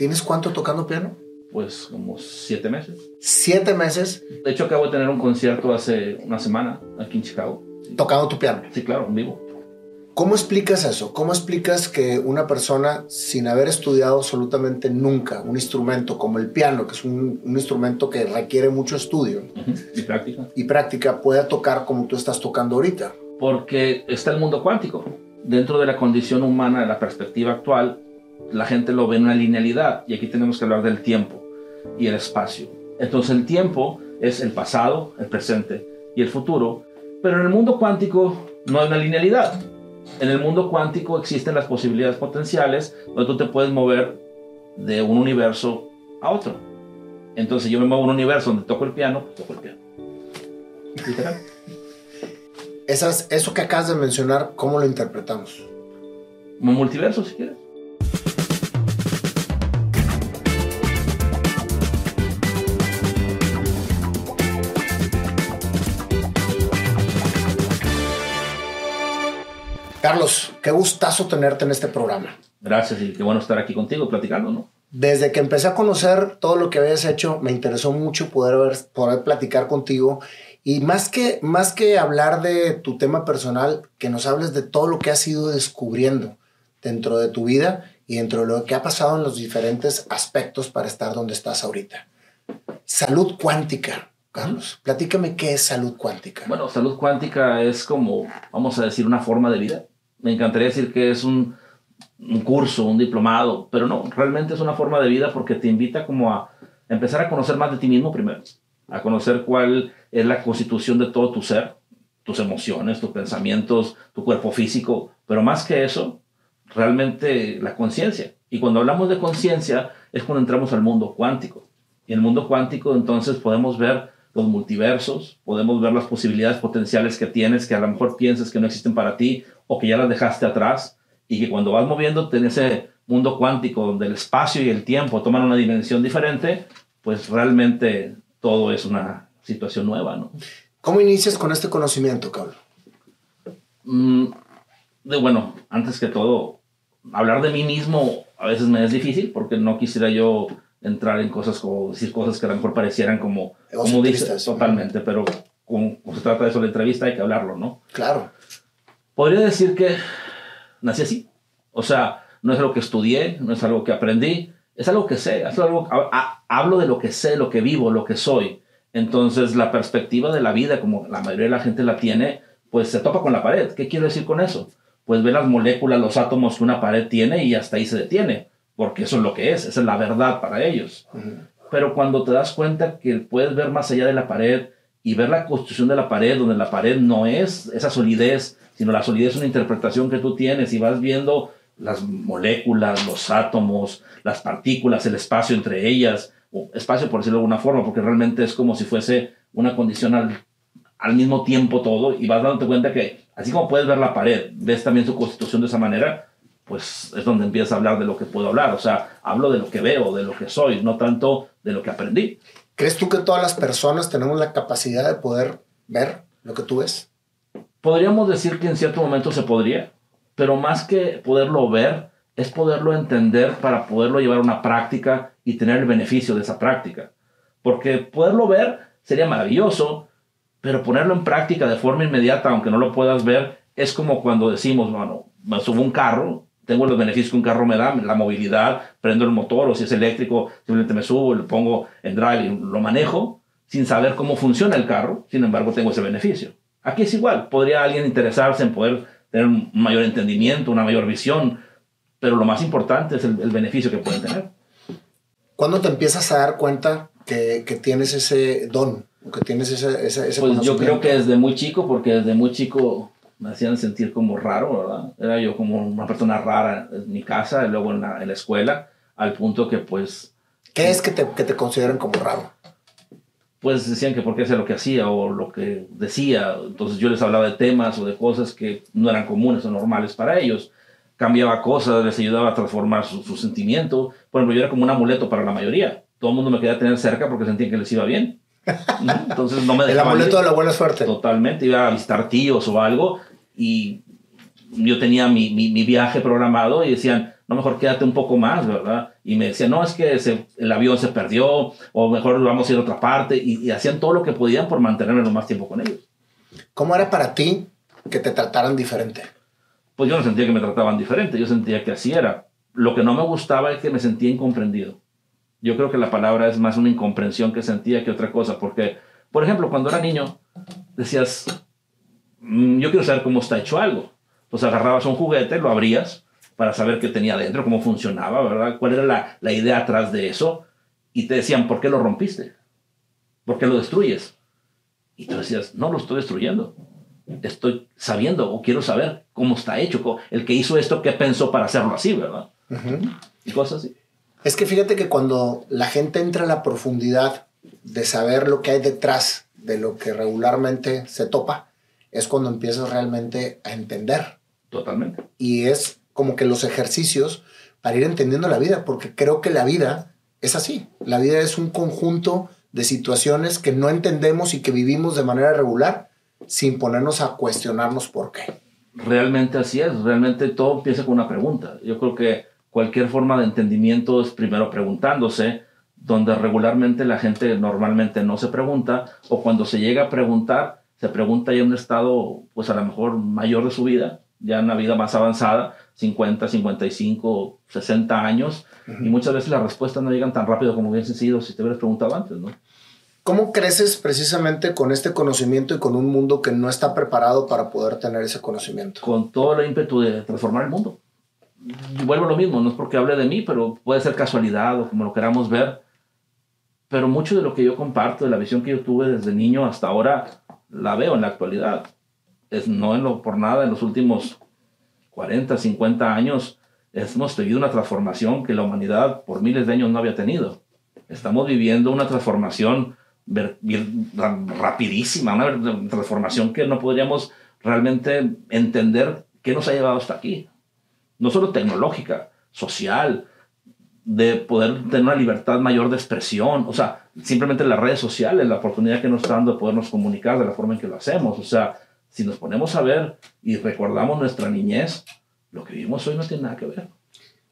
¿Tienes cuánto tocando piano? Pues como siete meses. ¿Siete meses? De hecho, acabo de tener un concierto hace una semana aquí en Chicago. ¿Tocando tu piano? Sí, claro, en vivo. ¿Cómo explicas eso? ¿Cómo explicas que una persona sin haber estudiado absolutamente nunca un instrumento como el piano, que es un, un instrumento que requiere mucho estudio Y práctica. y práctica, pueda tocar como tú estás tocando ahorita? Porque está el mundo cuántico. Dentro de la condición humana, de la perspectiva actual, la gente lo ve en una linealidad. Y aquí tenemos que hablar del tiempo y el espacio. Entonces el tiempo es el pasado, el presente y el futuro. Pero en el mundo cuántico no hay una linealidad. En el mundo cuántico existen las posibilidades potenciales donde tú te puedes mover de un universo a otro. Entonces yo me muevo a un universo donde toco el piano, pues toco el piano. Literal. Esas, eso que acabas de mencionar, ¿cómo lo interpretamos? Como multiverso, si quieres. Carlos, qué gustazo tenerte en este programa. Gracias y qué bueno estar aquí contigo platicando, ¿no? Desde que empecé a conocer todo lo que habías hecho, me interesó mucho poder, ver- poder platicar contigo y más que, más que hablar de tu tema personal, que nos hables de todo lo que has ido descubriendo dentro de tu vida y dentro de lo que ha pasado en los diferentes aspectos para estar donde estás ahorita. Salud cuántica, Carlos. Platícame qué es salud cuántica. Bueno, salud cuántica es como, vamos a decir, una forma de vida. Me encantaría decir que es un, un curso, un diplomado, pero no, realmente es una forma de vida porque te invita como a empezar a conocer más de ti mismo primero, a conocer cuál es la constitución de todo tu ser, tus emociones, tus pensamientos, tu cuerpo físico, pero más que eso, realmente la conciencia. Y cuando hablamos de conciencia es cuando entramos al mundo cuántico. Y el mundo cuántico entonces podemos ver los multiversos, podemos ver las posibilidades potenciales que tienes que a lo mejor piensas que no existen para ti o que ya las dejaste atrás y que cuando vas moviéndote en ese mundo cuántico donde el espacio y el tiempo toman una dimensión diferente, pues realmente todo es una situación nueva, ¿no? ¿Cómo inicias con este conocimiento, Carlos? Mm, de bueno, antes que todo, hablar de mí mismo a veces me es difícil porque no quisiera yo entrar en cosas como decir cosas que a lo mejor parecieran como, como dice, Egocentristas. totalmente, pero como, se trata de eso la entrevista hay que hablarlo, ¿no? Claro. Podría decir que nací así. O sea, no es algo que estudié, no es algo que aprendí, es algo que sé, es algo, ha- ha- hablo de lo que sé, lo que vivo, lo que soy. Entonces, la perspectiva de la vida, como la mayoría de la gente la tiene, pues se topa con la pared. ¿Qué quiero decir con eso? Pues ve las moléculas, los átomos que una pared tiene y hasta ahí se detiene, porque eso es lo que es, esa es la verdad para ellos. Pero cuando te das cuenta que puedes ver más allá de la pared y ver la construcción de la pared, donde la pared no es esa solidez, sino la solidez es una interpretación que tú tienes y vas viendo las moléculas, los átomos, las partículas, el espacio entre ellas, o espacio por decirlo de alguna forma, porque realmente es como si fuese una condición al, al mismo tiempo todo y vas dándote cuenta que así como puedes ver la pared, ves también su constitución de esa manera, pues es donde empiezas a hablar de lo que puedo hablar. O sea, hablo de lo que veo, de lo que soy, no tanto de lo que aprendí. ¿Crees tú que todas las personas tenemos la capacidad de poder ver lo que tú ves? Podríamos decir que en cierto momento se podría, pero más que poderlo ver, es poderlo entender para poderlo llevar a una práctica y tener el beneficio de esa práctica. Porque poderlo ver sería maravilloso, pero ponerlo en práctica de forma inmediata, aunque no lo puedas ver, es como cuando decimos, bueno, me subo a un carro, tengo los beneficios que un carro me da, la movilidad, prendo el motor o si es eléctrico, simplemente me subo, lo pongo en drive y lo manejo sin saber cómo funciona el carro, sin embargo tengo ese beneficio. Aquí es igual, podría alguien interesarse en poder tener un mayor entendimiento, una mayor visión, pero lo más importante es el, el beneficio que pueden tener. ¿Cuándo te empiezas a dar cuenta que, que tienes ese don? Que tienes ese, ese, ese Pues yo creo que desde muy chico, porque desde muy chico me hacían sentir como raro, ¿verdad? Era yo como una persona rara en mi casa y luego en la, en la escuela, al punto que pues, ¿Qué es que te, que te consideran como raro? pues decían que por qué hacía lo que hacía o lo que decía. Entonces yo les hablaba de temas o de cosas que no eran comunes o normales para ellos. Cambiaba cosas, les ayudaba a transformar su, su sentimiento. Por ejemplo, yo era como un amuleto para la mayoría. Todo el mundo me quería tener cerca porque sentían que les iba bien. Entonces no me El amuleto ir. de la buena suerte. Totalmente, iba a visitar tíos o algo y yo tenía mi, mi, mi viaje programado y decían, no, mejor quédate un poco más, ¿verdad? Y me decían, no, es que el avión se perdió, o mejor vamos a ir a otra parte, y, hacían todo lo que podían por mantenerme lo más tiempo con ellos. ¿Cómo era para ti que te trataran diferente? Pues yo no sentía que me trataban diferente, yo sentía que así era. Lo que no me gustaba es que me sentía incomprendido. Yo creo que la palabra es más una incomprensión que sentía que otra cosa, porque, por ejemplo, cuando era niño, decías, yo quiero saber cómo está hecho algo. Pues agarrabas un juguete, lo abrías para saber qué tenía dentro, cómo funcionaba, ¿verdad? ¿Cuál era la, la idea atrás de eso? Y te decían, ¿por qué lo rompiste? ¿Por qué lo destruyes? Y tú decías, no lo estoy destruyendo. Estoy sabiendo o quiero saber cómo está hecho. El que hizo esto, ¿qué pensó para hacerlo así, verdad? Y cosas así. Es que fíjate que cuando la gente entra a la profundidad de saber lo que hay detrás de lo que regularmente se topa, es cuando empiezas realmente a entender. Totalmente. Y es como que los ejercicios para ir entendiendo la vida, porque creo que la vida es así. La vida es un conjunto de situaciones que no entendemos y que vivimos de manera regular sin ponernos a cuestionarnos por qué. Realmente así es, realmente todo empieza con una pregunta. Yo creo que cualquier forma de entendimiento es primero preguntándose, donde regularmente la gente normalmente no se pregunta, o cuando se llega a preguntar, se pregunta ya en un estado, pues a lo mejor mayor de su vida, ya en una vida más avanzada, 50, 55, 60 años, y muchas veces las respuestas no llegan tan rápido como hubiesen sido si te hubieras preguntado antes, ¿no? ¿Cómo creces precisamente con este conocimiento y con un mundo que no está preparado para poder tener ese conocimiento? Con todo el ímpetu de transformar el mundo. Y vuelvo a lo mismo, no es porque hable de mí, pero puede ser casualidad o como lo queramos ver. Pero mucho de lo que yo comparto, de la visión que yo tuve desde niño hasta ahora, la veo en la actualidad. Es no en lo, por nada, en los últimos 40, 50 años hemos tenido una transformación que la humanidad por miles de años no había tenido. Estamos viviendo una transformación rapidísima, una transformación que no podríamos realmente entender qué nos ha llevado hasta aquí. No solo tecnológica, social, de poder tener una libertad mayor de expresión, o sea, simplemente las redes sociales, la oportunidad que nos está dando de podernos comunicar de la forma en que lo hacemos, o sea, si nos ponemos a ver y recordamos nuestra niñez, lo que vivimos hoy no tiene nada que ver.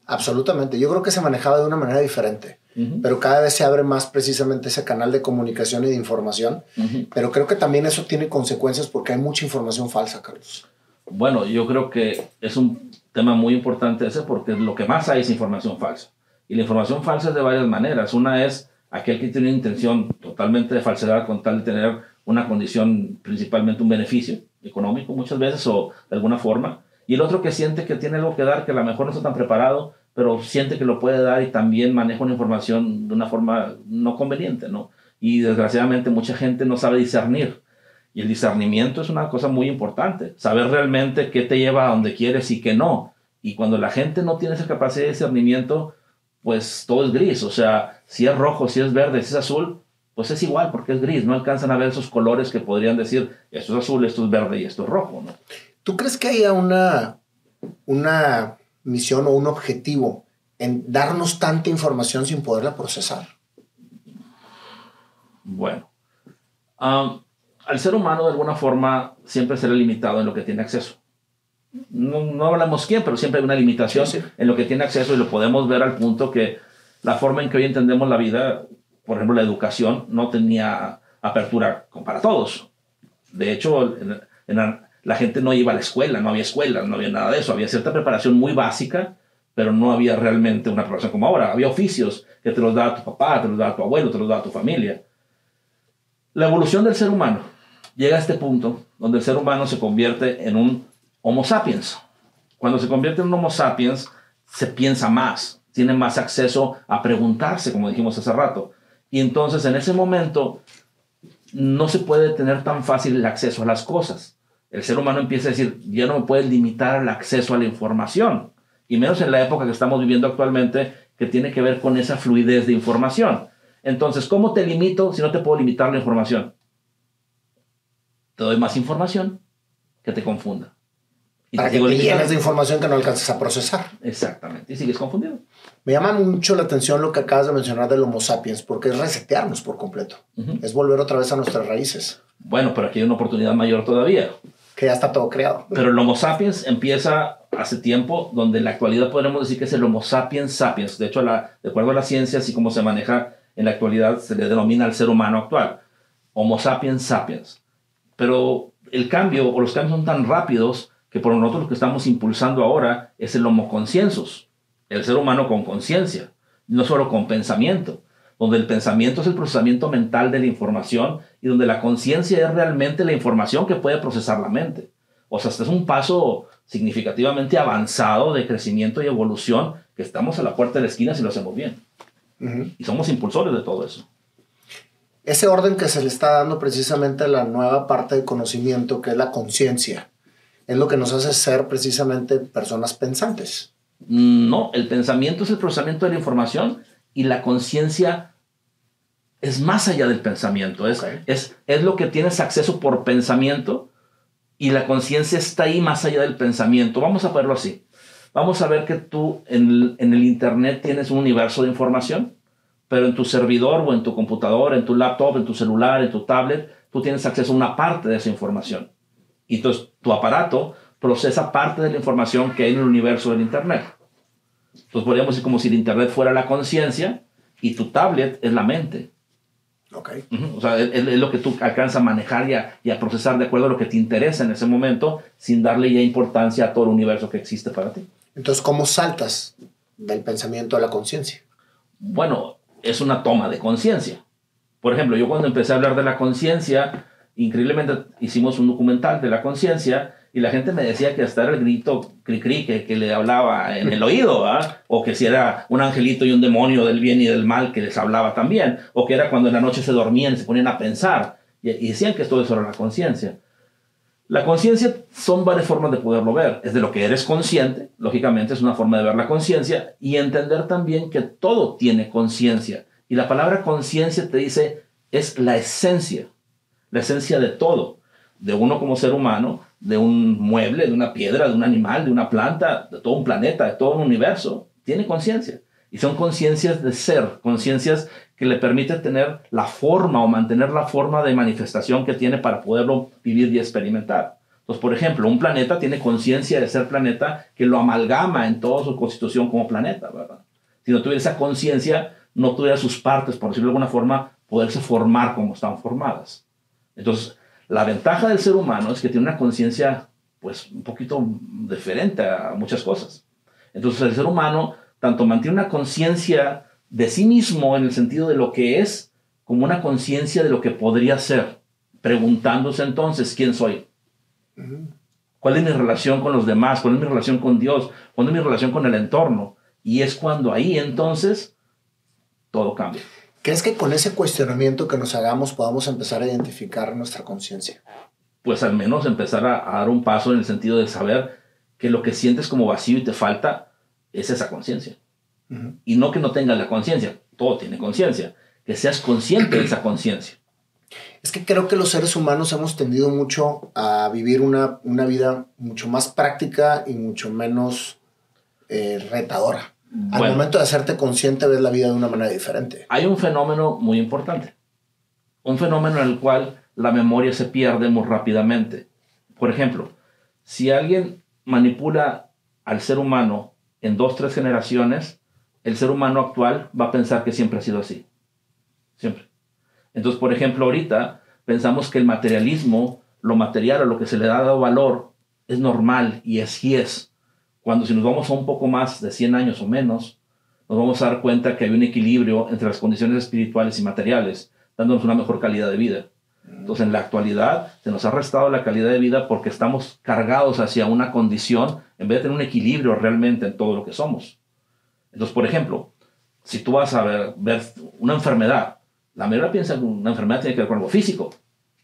Absolutamente, yo creo que se manejaba de una manera diferente pero cada vez se abre más precisamente ese canal de comunicación y de información. Pero creo que también eso tiene consecuencias porque hay mucha información falsa, Carlos. Bueno, yo creo que es un tema muy importante ese porque lo que más hay es información falsa. Y la información falsa es de varias maneras. Una es aquel que tiene una intención totalmente de falsedad con tal de tener una condición, principalmente un beneficio económico muchas veces o de alguna forma. Y el otro que siente que tiene algo que dar, que a lo mejor no está tan preparado pero siente que lo puede dar y también maneja una información de una forma no conveniente, ¿no? Y desgraciadamente mucha gente no sabe discernir. Y el discernimiento es una cosa muy importante, saber realmente qué te lleva a donde quieres y qué no. Y cuando la gente no tiene esa capacidad de discernimiento, pues todo es gris. O sea, si es rojo, si es verde, si es azul, pues es igual porque es gris. No alcanzan a ver esos colores que podrían decir, esto es azul, esto es verde y esto es rojo, ¿no? ¿Tú crees que haya una, una misión o un objetivo en darnos tanta información sin poderla procesar? Bueno, al ser humano de alguna forma siempre será limitado en lo que tiene acceso. No, no hablamos quién, pero siempre hay una limitación en lo que tiene acceso y lo podemos ver al punto que la forma en que hoy entendemos la vida, por ejemplo, la educación, no tenía apertura para todos. De hecho, en, en, la gente no iba a la escuela, no había escuelas, no había nada de eso. Había cierta preparación muy básica, pero no había realmente una preparación como ahora. Había oficios que te los daba tu papá, te los daba tu abuelo, te los daba tu familia. La evolución del ser humano llega a este punto donde el ser humano se convierte en un Homo sapiens. Cuando se convierte en un Homo sapiens, se piensa más, tiene más acceso a preguntarse, como dijimos hace rato. Y entonces en ese momento no se puede tener tan fácil el acceso a las cosas el ser humano empieza a decir, ya no me puedes limitar el acceso a la información, y menos en la época que estamos viviendo actualmente, que tiene que ver con esa fluidez de información. Entonces, ¿cómo te limito si no te puedo limitar la información? Te doy más información que te confunda. Y Para que te llenes de información que no alcances a procesar. Exactamente. Y sigues confundido. Me llama mucho la atención lo que acabas de mencionar del Homo sapiens, porque es resetearnos por completo. Es volver otra vez a nuestras raíces. Bueno, pero aquí hay una oportunidad mayor todavía que ya está todo creado. Pero el Homo sapiens empieza hace tiempo, donde en la actualidad podremos decir que es el Homo sapiens sapiens. De hecho, la, de acuerdo a la ciencia, así como se maneja en la actualidad, se le denomina al ser humano actual. Homo sapiens sapiens. Pero el cambio o los cambios son tan rápidos que por nosotros lo que estamos impulsando ahora es el Homo consciensus, el ser humano con conciencia, no solo con pensamiento donde el pensamiento es el procesamiento mental de la información y donde la conciencia es realmente la información que puede procesar la mente. O sea, este es un paso significativamente avanzado de crecimiento y evolución que estamos a la puerta de la esquina si lo hacemos bien. Y somos impulsores de todo eso. Ese orden que se le está dando precisamente a la nueva parte de conocimiento, que es la conciencia, es lo que nos hace ser precisamente personas pensantes. No, el pensamiento es el procesamiento de la información y la conciencia es más allá del pensamiento, es, es, es lo que tienes acceso por pensamiento y la conciencia está ahí más allá del pensamiento. Vamos a verlo así. Vamos a ver que tú en el, en el Internet tienes un universo de información, pero en tu servidor o en tu computadora, en tu laptop, en tu celular, en tu tablet, tú tienes acceso a una parte de esa información. Y entonces tu aparato procesa parte de la información que hay en el universo del Internet. Entonces podríamos decir como si el Internet fuera la conciencia y tu tablet es la mente. Ok. O sea, es, lo que tú alcanzas a manejar y a, y a, procesar de acuerdo a lo que te interesa en ese momento, sin darle ya importancia a todo el universo que existe para ti. Entonces, ¿cómo saltas del pensamiento a la conciencia? Bueno, es una toma de conciencia. Por ejemplo, yo cuando empecé a hablar de la conciencia, increíblemente hicimos un documental de la conciencia y la gente me decía que hasta era el grito cri, -cri que, que, le hablaba en el oído, o que si era un angelito y un demonio del bien y del mal que les hablaba también, o que era cuando en la noche se dormían y se ponían a pensar, y, decían que todo eso era la conciencia. La conciencia son varias formas de poderlo ver. Es de lo que eres consciente, lógicamente es una forma de ver la conciencia, y entender también que todo tiene conciencia. Y la palabra conciencia te dice, es la esencia, la esencia de todo, de uno como ser humano, de un mueble, de una piedra, de un animal, de una planta, de todo un planeta, de todo un universo, tiene conciencia. Y son conciencias de ser, conciencias que le permiten tener la forma o mantener la forma de manifestación que tiene para poderlo vivir y experimentar. Entonces, por ejemplo, un planeta tiene conciencia de ser planeta que lo amalgama en toda su constitución como planeta, ¿verdad? Si no tuviera esa conciencia, no tuviera sus partes, por decirlo de alguna forma, poderse formar como están formadas. Entonces, la ventaja del ser humano es que tiene una conciencia, pues, un poquito diferente a muchas cosas. Entonces, el ser humano tanto mantiene una conciencia de sí mismo en el sentido de lo que es, como una conciencia de lo que podría ser, preguntándose entonces, ¿quién soy? ¿Cuál es mi relación con los demás? ¿Cuál es mi relación con Dios? ¿Cuál es mi relación con el entorno? Y es cuando ahí entonces todo cambia. ¿Crees que con ese cuestionamiento que nos hagamos podamos empezar a identificar nuestra conciencia? Pues al menos empezar a, dar un paso en el sentido de saber que lo que sientes como vacío y te falta es esa conciencia. Y no que no tengas la conciencia, todo tiene conciencia, que seas consciente de esa conciencia. Es que creo que los seres humanos hemos tendido mucho a vivir una, una vida mucho más práctica y mucho menos eh, retadora. Al momento de hacerte consciente, ves la vida de una manera diferente. Hay un fenómeno muy importante. Un fenómeno en el cual la memoria se pierde muy rápidamente. Por ejemplo, si alguien manipula al ser humano en dos, tres generaciones, el ser humano actual va a pensar que siempre ha sido así. Siempre. Entonces, por ejemplo, ahorita pensamos que el materialismo, lo material o lo que se le ha dado valor, es normal y así es. Cuando si nos vamos a un poco más de 100 años o menos, nos vamos a dar cuenta que hay un equilibrio entre las condiciones espirituales y materiales, dándonos una mejor calidad de vida. Entonces, en la actualidad se nos ha restado la calidad de vida porque estamos cargados hacia una condición en vez de tener un equilibrio realmente en todo lo que somos. Entonces, por ejemplo, si tú vas a ver, ver una enfermedad, la mayoría piensa que una enfermedad tiene que ver con algo físico.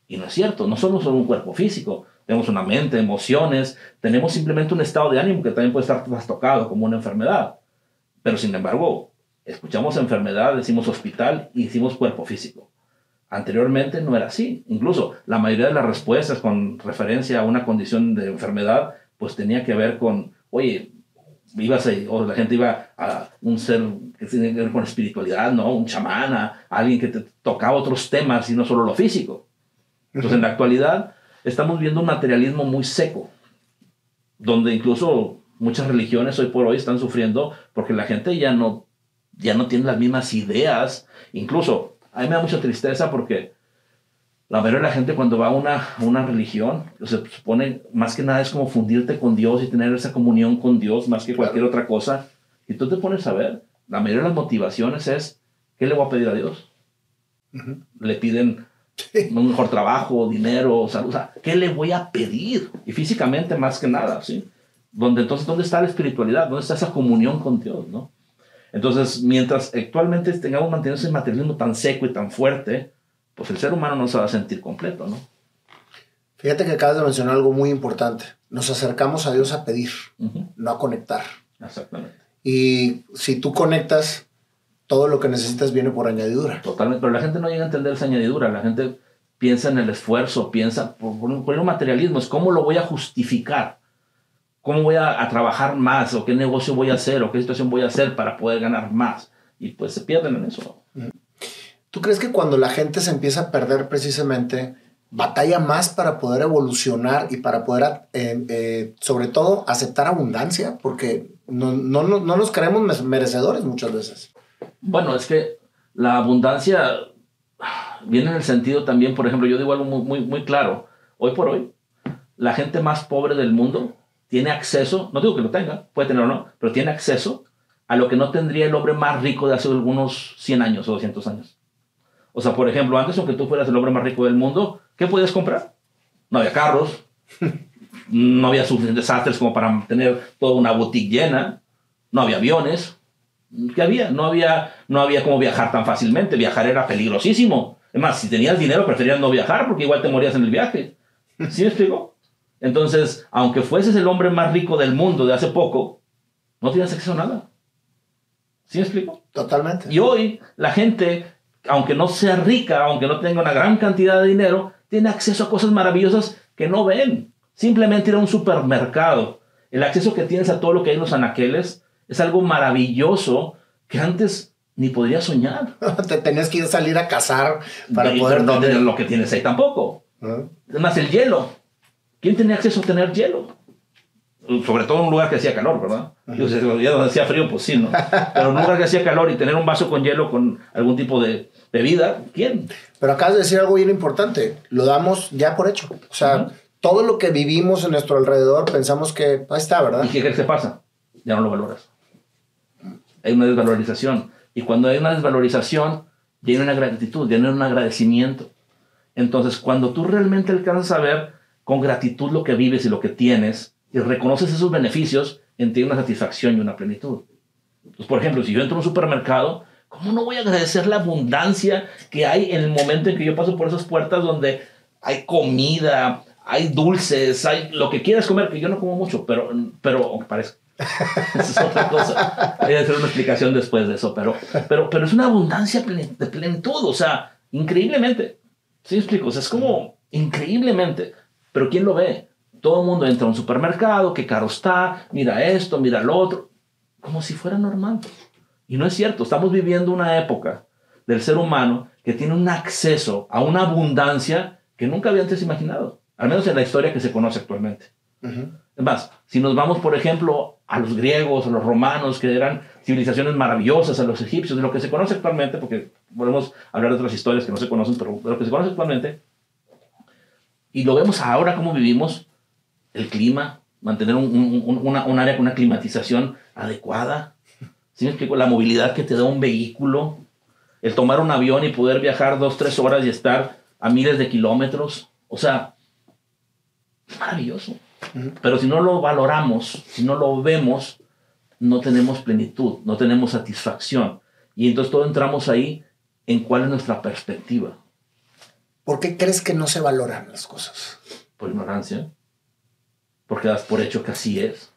Y no es cierto, no somos solo un cuerpo físico, tenemos una mente, emociones, tenemos simplemente un estado de ánimo que también puede estar trastocado como una enfermedad. Pero sin embargo, escuchamos enfermedad, decimos hospital y decimos cuerpo físico. Anteriormente no era así. Incluso la mayoría de las respuestas con referencia a una condición de enfermedad, pues tenía que ver con, oye, ibas a, o la gente iba a un ser que tiene que ver con espiritualidad, ¿no? Un chamán, alguien que te tocaba otros temas y no solo lo físico. Entonces, en la actualidad, estamos viendo un materialismo muy seco, donde incluso Muchas religiones hoy por hoy están sufriendo porque la gente ya no, ya no tiene las mismas ideas. Incluso, a mí me da mucha tristeza porque la mayoría de la gente cuando va a una, una religión, se supone más que nada es como fundirte con Dios y tener esa comunión con Dios más que cualquier otra cosa. Y tú te pones a ver, la mayoría de las motivaciones es, ¿qué le voy a pedir a Dios? Le piden un mejor trabajo, dinero, salud. O sea, ¿qué le voy a pedir? Y físicamente más que nada, ¿sí? Donde, entonces, ¿dónde está la espiritualidad? ¿Dónde está esa comunión con Dios, no? Entonces, mientras actualmente tengamos mantenido ese materialismo tan seco y tan fuerte, pues el ser humano no se va a sentir completo, ¿no? Fíjate que acabas de mencionar algo muy importante. Nos acercamos a Dios a pedir, no a conectar. Exactamente. Y si tú conectas, todo lo que necesitas viene por añadidura. Totalmente, pero la gente no llega a entender esa añadidura, la gente piensa en el esfuerzo, piensa por, por, un materialismo, es cómo lo voy a justificar, cómo voy a, a, trabajar más, o qué negocio voy a hacer, o qué situación voy a hacer para poder ganar más. Y pues se pierden en eso. ¿Tú crees que cuando la gente se empieza a perder precisamente, batalla más para poder evolucionar y para poder, eh, eh, sobre todo, aceptar abundancia? Porque no, no, no nos creemos merecedores muchas veces. Bueno, es que la abundancia viene en el sentido también, por ejemplo, yo digo algo muy, muy, muy claro. Hoy por hoy, la gente más pobre del mundo tiene acceso, no digo que lo tenga, puede tener o no, pero tiene acceso a lo que no tendría el hombre más rico de hace algunos 100 años o 200 años. O sea, por ejemplo, antes, aunque tú fueras el hombre más rico del mundo, ¿qué podías comprar? No había carros, no había suficientes desastres como para tener toda una boutique llena, no había aviones, ¿Qué había? No había, no había cómo viajar tan fácilmente. Viajar era peligrosísimo. Es más, si tenías dinero, preferías no viajar porque igual te morías en el viaje. ¿Sí me explico? Entonces, aunque fueses el hombre más rico del mundo de hace poco, no tienes acceso a nada. ¿Sí me explico? Totalmente. Y hoy la gente, aunque no sea rica, aunque no tenga una gran cantidad de dinero, tiene acceso a cosas maravillosas que no ven. Simplemente ir a un supermercado. El acceso que tienes a todo lo que hay en los anaqueles es algo maravilloso que antes ni podría soñar. Te tenías que ir a salir a cazar para poder no tener lo que tienes ahí tampoco. Es más, el hielo. ¿Quién tenía acceso a tener hielo? Sobre todo en un lugar que hacía calor, ¿verdad? Yo sé, donde hacía frío, pues sí, ¿no? Pero en un lugar que hacía calor y tener un vaso con hielo con algún tipo de bebida, ¿quién? Pero acabas de decir algo bien importante. Lo damos ya por hecho. O sea, todo lo que vivimos en nuestro alrededor pensamos que ahí está, ¿verdad? ¿Y qué crees que pasa? Ya no lo valoras hay una desvalorización. Y cuando hay una desvalorización, viene una gratitud, viene un agradecimiento. Entonces, cuando tú realmente alcanzas a ver con gratitud lo que vives y lo que tienes, y reconoces esos beneficios, en ti hay una satisfacción y una plenitud. Pues, por ejemplo, si yo entro a un supermercado, ¿cómo no voy a agradecer la abundancia que hay en el momento en que yo paso por esas puertas donde hay comida, hay dulces, hay lo que quieras comer, que yo no como mucho, pero, pero aunque Eso es otra cosa. Voy a hacer una explicación después de eso, pero, pero, pero es una abundancia de plenitud, o sea, increíblemente. ¿Sí explico? O sea, es como increíblemente. Pero ¿quién lo ve? Todo el mundo entra a un supermercado, qué caro está, mira esto, mira lo otro, como si fuera normal. Y no es cierto, estamos viviendo una época del ser humano que tiene un acceso a una abundancia que nunca había antes imaginado, al menos en la historia que se conoce actualmente. Es más, si nos vamos, por ejemplo, a los griegos, a los romanos, que eran civilizaciones maravillosas, a los egipcios, de lo que se conoce actualmente, porque podemos hablar de otras historias que no se conocen, pero de lo que se conoce actualmente, y lo vemos ahora cómo vivimos, el clima, mantener un, un, área con una climatización adecuada, ¿sí me explico? La movilidad que te da un vehículo, el tomar un avión y poder viajar dos, tres horas y estar a miles de kilómetros, o sea, es maravilloso. Pero si no lo valoramos, si no lo vemos, no tenemos plenitud, no tenemos satisfacción. Y entonces todo entramos ahí en cuál es nuestra perspectiva. ¿Por qué crees que no se valoran las cosas? Por ignorancia. Porque das por hecho que así es.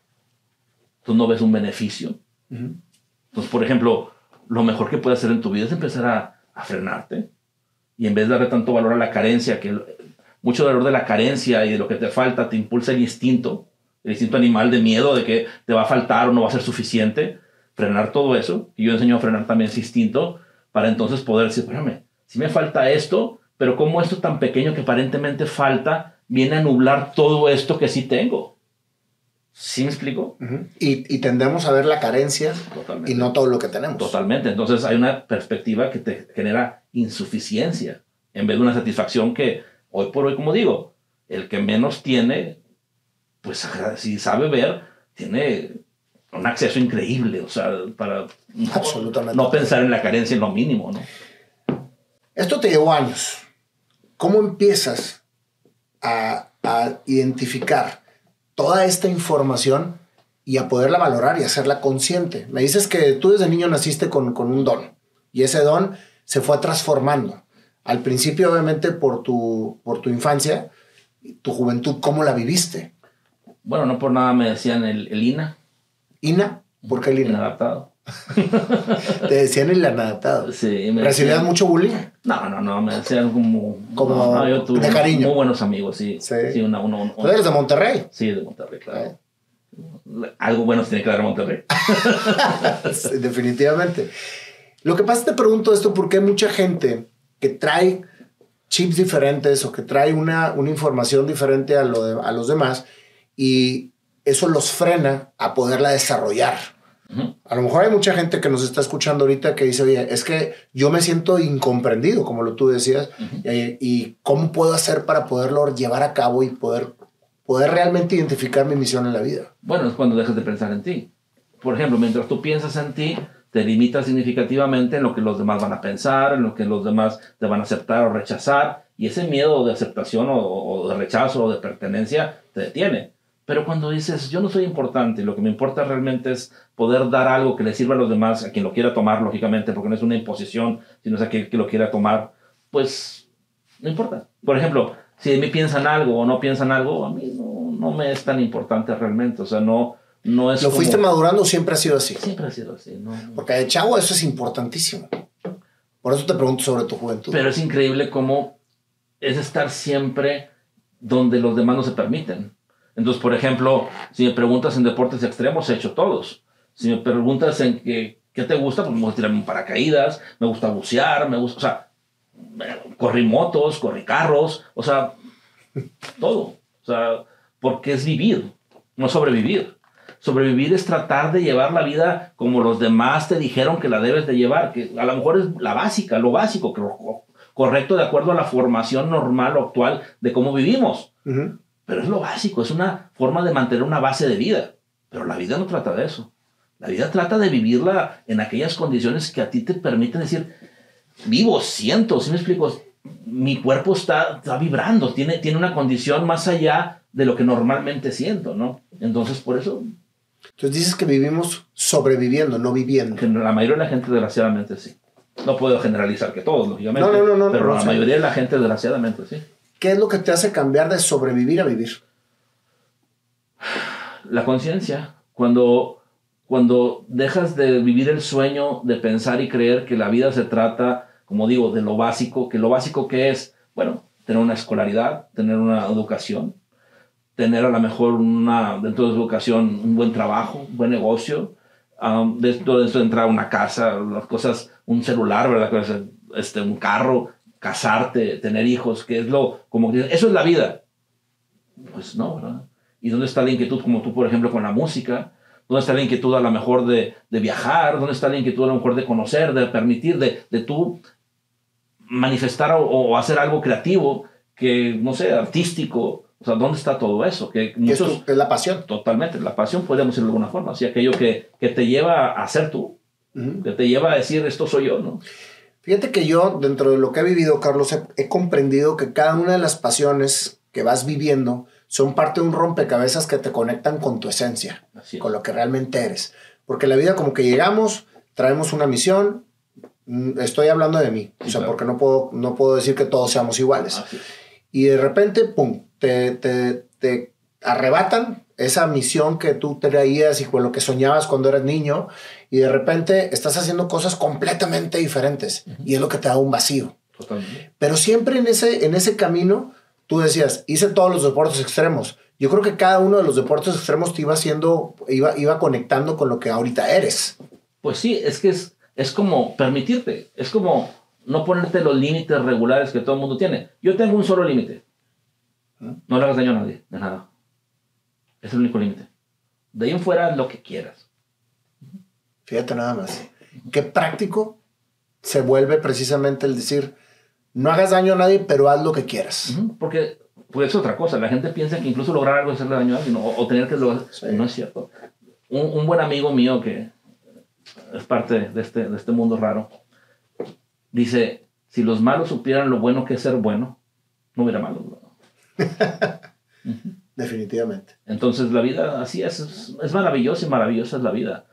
Tú no ves un beneficio. Entonces, por ejemplo, lo mejor que puedes hacer en tu vida es empezar a, a frenarte. Y en vez de darle tanto valor a la carencia, que mucho dolor de la carencia y de lo que te falta te impulsa el instinto, el instinto animal de miedo de que te va a faltar o no va a ser suficiente, frenar todo eso. Y yo enseño a frenar también ese instinto para entonces poder decir, espérame, si me falta esto, pero como esto tan pequeño que aparentemente falta, viene a nublar todo esto que sí tengo. ¿Sí me explico? y, y, tendemos a ver la carencia y no todo lo que tenemos. Totalmente. Entonces hay una perspectiva que te genera insuficiencia en vez de una satisfacción que hoy por hoy, como digo, el que menos tiene, pues si sabe ver, tiene un acceso increíble, o sea, para Absolutamente no, pensar en la carencia en lo mínimo, ¿no? Esto te llevó años. ¿Cómo empiezas a, a identificar toda esta información y a poderla valorar y hacerla consciente? Me dices que tú desde niño naciste con, con un don y ese don se fue transformando. Al principio, obviamente, por tu, por tu infancia, tu juventud, ¿cómo la viviste? Bueno, no por nada me decían el, el INA. ¿INA? ¿Por qué el INA? Inadaptado. Te decían el inadaptado. Sí. Me ¿Recibías mucho bullying? No, no, no, me decían como... Como no, yo tuve de cariño. Muy buenos amigos, sí. Sí. sí una, uno, ¿Tú eres de Monterrey? Sí, de Monterrey, claro. Algo bueno se tiene que dar a Monterrey. sí, definitivamente. Lo que pasa, te pregunto esto porque hay mucha gente que trae chips diferentes o que trae una, una información diferente a, lo de, a los demás y eso los frena a poderla desarrollar. A lo mejor hay mucha gente que nos está escuchando ahorita que dice, oye, es que yo me siento incomprendido, como lo tú decías, y, y, cómo puedo hacer para poderlo llevar a cabo y poder, poder realmente identificar mi misión en la vida. Bueno, es cuando dejas de pensar en ti. Por ejemplo, mientras tú piensas en ti, te limitas significativamente en lo que los demás van a pensar, en lo que los demás te van a aceptar o rechazar, y ese miedo de aceptación o, de rechazo o de pertenencia te detiene. Pero cuando dices, yo no soy importante, lo que me importa realmente es poder dar algo que le sirva a los demás, a quien lo quiera tomar, lógicamente, porque no es una imposición, sino es a quien que lo quiera tomar, pues no importa. Por ejemplo, si de mí piensan algo o no piensan algo, a mí no, no me es tan importante realmente. O sea, no, no es. ¿Lo como... fuiste madurando siempre ha sido así? Siempre ha sido así, ¿no? Porque de chavo eso es importantísimo. Por eso te pregunto sobre tu juventud. Pero es increíble cómo es estar siempre donde los demás no se permiten. Entonces, por ejemplo, si me preguntas en deportes extremos, he hecho todos. Si me preguntas en qué, qué te gusta, pues me gusta tirarme paracaídas, me gusta bucear, me gusta, o sea, corrí motos, corrí carros, o sea, todo. O sea, porque es vivir, no sobrevivir. Sobrevivir es tratar de llevar la vida como los demás te dijeron que la debes de llevar, que a lo mejor es la básica, lo básico, correcto de acuerdo a la formación normal o actual de cómo vivimos. Uh -huh. Pero es lo básico, es una forma de mantener una base de vida. Pero la vida no trata de eso. La vida trata de vivirla en aquellas condiciones que a ti te permiten decir, vivo, siento, ¿sí me explico? Mi cuerpo está, está vibrando, tiene, tiene una condición más allá de lo que normalmente siento, ¿no? Entonces, por eso... Entonces dices que vivimos sobreviviendo, no viviendo. La mayoría de la gente, desgraciadamente, sí. No puedo generalizar que todos, lógicamente. No, no, no, no pero la mayoría de la gente, desgraciadamente, sí. ¿Qué es lo que te hace cambiar de sobrevivir a vivir? La conciencia. Cuando, cuando dejas de vivir el sueño de pensar y creer que la vida se trata, como digo, de lo básico, que lo básico que es, bueno, tener una escolaridad, tener una educación, tener a lo mejor una, dentro de su educación un buen trabajo, un buen negocio, um, dentro de eso entrar a una casa, las cosas, un celular, ¿verdad? Este, un carro, casarte, tener hijos, que es lo, como que eso es la vida. Pues no, ¿verdad? ¿Y dónde está la inquietud como tú, por ejemplo, con la música? ¿Dónde está la inquietud a lo mejor de, de viajar? ¿Dónde está la inquietud a lo mejor de conocer, de permitir, de, de tú manifestar o, o, hacer algo creativo, que, no sé, artístico? O sea, ¿dónde está todo eso? Que muchos, es, tu, es la pasión. Totalmente, la pasión podemos decirlo de alguna forma, así aquello que, que te lleva a ser tú, uh -huh. que te lleva a decir, esto soy yo, ¿no? Fíjate que yo, dentro de lo que he vivido, Carlos, he, he, comprendido que cada una de las pasiones que vas viviendo son parte de un rompecabezas que te conectan con tu esencia, con lo que realmente eres. Porque la vida como que llegamos, traemos una misión, mm, estoy hablando de mí, sí, o sea, claro. porque no puedo, no puedo decir que todos seamos iguales. Y de repente, pum, te, te, te arrebatan esa misión que tú traías y con lo que soñabas cuando eras niño y de repente estás haciendo cosas completamente diferentes uh -huh. y es lo que te da un vacío. Totalmente. Pero siempre en ese, en ese camino tú decías, hice todos los deportes extremos. Yo creo que cada uno de los deportes extremos te iba haciendo, iba, iba conectando con lo que ahorita eres. Pues sí, es que es, es como permitirte, es como no ponerte los límites regulares que todo el mundo tiene. Yo tengo un solo límite. No le hagas daño a nadie, de nada. Es el único límite. De ahí en fuera, lo que quieras. Fíjate nada más. Qué práctico se vuelve precisamente el decir, no hagas daño a nadie, pero haz lo que quieras. Porque pues es otra cosa. La gente piensa que incluso lograr algo es hacerle daño a alguien o, tener que lograr. No es cierto. Un, buen amigo mío que es parte de este, de este mundo raro dice: si los malos supieran lo bueno que es ser bueno, no hubiera malos. Definitivamente. Entonces la vida así es, es, es maravillosa y maravillosa es la vida.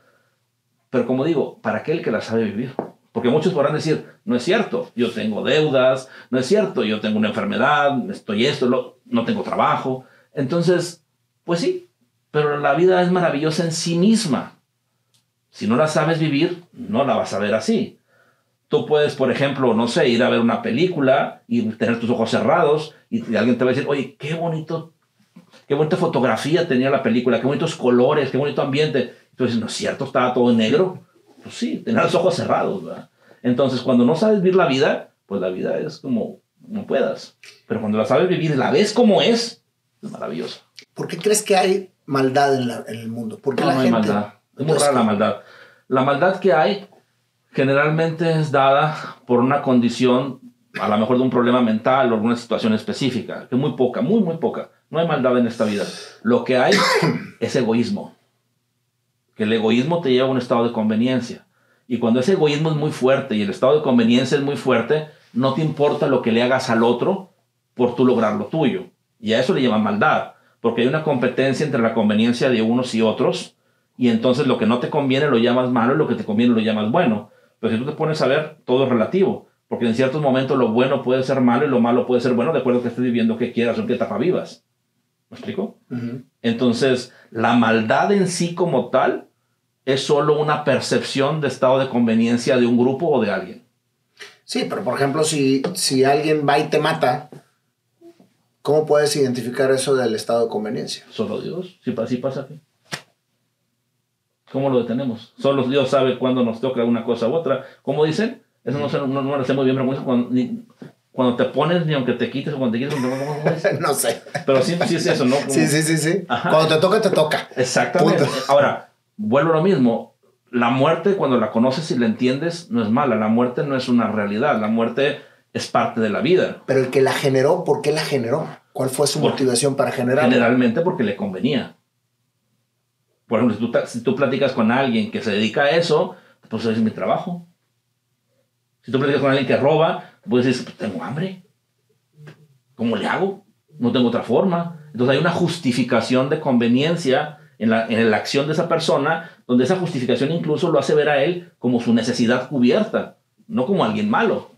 Pero como digo, para aquel que la sabe vivir. Porque muchos podrán decir, no es cierto, yo tengo deudas, no es cierto, yo tengo una enfermedad, estoy esto, no tengo trabajo. Entonces, pues sí, pero la vida es maravillosa en sí misma. Si no la sabes vivir, no la vas a ver así. Tú puedes, por ejemplo, no sé, ir a ver una película y tener tus ojos cerrados y alguien te va a decir, oye, qué bonito, qué bonita fotografía tenía la película, qué bonitos colores, qué bonito ambiente. Dices, no es cierto, estaba todo en negro. Pues sí, tener los ojos cerrados, ¿verdad? Entonces, cuando no sabes vivir la vida, pues la vida es como no puedas. Pero cuando la sabes vivir la ves como es, es maravilloso. ¿Por qué crees que hay maldad en, el mundo? Porque no, la no hay maldad. Es muy rara la maldad. La maldad que hay generalmente es dada por una condición, a lo mejor de un problema mental o alguna situación específica, que es muy poca, muy, muy poca. No hay maldad en esta vida. Lo que hay es egoísmo. Que el egoísmo te lleva a un estado de conveniencia. Y cuando ese egoísmo es muy fuerte y el estado de conveniencia es muy fuerte, no te importa lo que le hagas al otro por tú lograr lo tuyo. Y a eso le llaman maldad, porque hay una competencia entre la conveniencia de unos y otros, y entonces lo que no te conviene lo llamas malo y lo que te conviene lo llamas bueno. Si tú te pones a ver, todo es relativo, porque en ciertos momentos lo bueno puede ser malo y lo malo puede ser bueno de acuerdo a que estés viviendo, que quieras o en qué etapa vivas. ¿Me explico? Entonces, la maldad en sí como tal es solo una percepción de estado de conveniencia de un grupo o de alguien. Sí, pero por ejemplo, si, si alguien va y te mata, ¿cómo puedes identificar eso del estado de conveniencia? Solo Dios, si así pasa aquí. ¿Cómo lo detenemos? Solo Dios sabe cuándo nos toca una cosa u otra. ¿Cómo dicen? Eso no, no, no lo sé muy bien, pero cuando, cuando te pones, ni aunque te quites o cuando te quites, no sé. Pero sí, sí es eso, ¿no? Sí, sí, sí, sí. Cuando te toca, te toca. Exactamente. Ahora, vuelvo a lo mismo. La muerte, cuando la conoces y la entiendes, no es mala. La muerte no es una realidad. La muerte es parte de la vida. Pero el que la generó, ¿por qué la generó? ¿Cuál fue su motivación para generarla? Generalmente porque le convenía. Por ejemplo, si tú, si tú platicas con alguien que se dedica a eso, pues es mi trabajo. Si tú platicas con alguien que roba, pues decir, pues tengo hambre. ¿Cómo le hago? No tengo otra forma. Entonces hay una justificación de conveniencia en la, en la acción de esa persona, donde esa justificación incluso lo hace ver a él como su necesidad cubierta, no como alguien malo.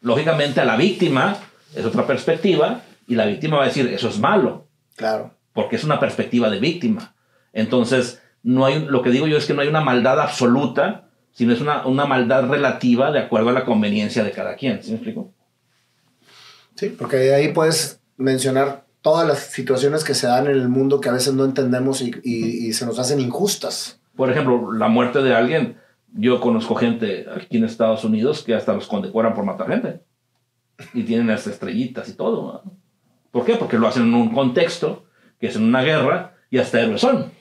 Lógicamente a la víctima es otra perspectiva y la víctima va a decir, eso es malo. Claro. Porque es una perspectiva de víctima. Entonces, no hay, lo que digo yo es que no hay una maldad absoluta, sino es una, una maldad relativa de acuerdo a la conveniencia de cada quien. ¿Sí me explico? Sí, porque de ahí puedes mencionar todas las situaciones que se dan en el mundo que a veces no entendemos y, se nos hacen injustas. Por ejemplo, la muerte de alguien. Yo conozco gente aquí en Estados Unidos que hasta los condecoran por matar gente. Y tienen las estrellitas y todo. ¿Por qué? Porque lo hacen en un contexto, que es en una guerra, y hasta héroes son.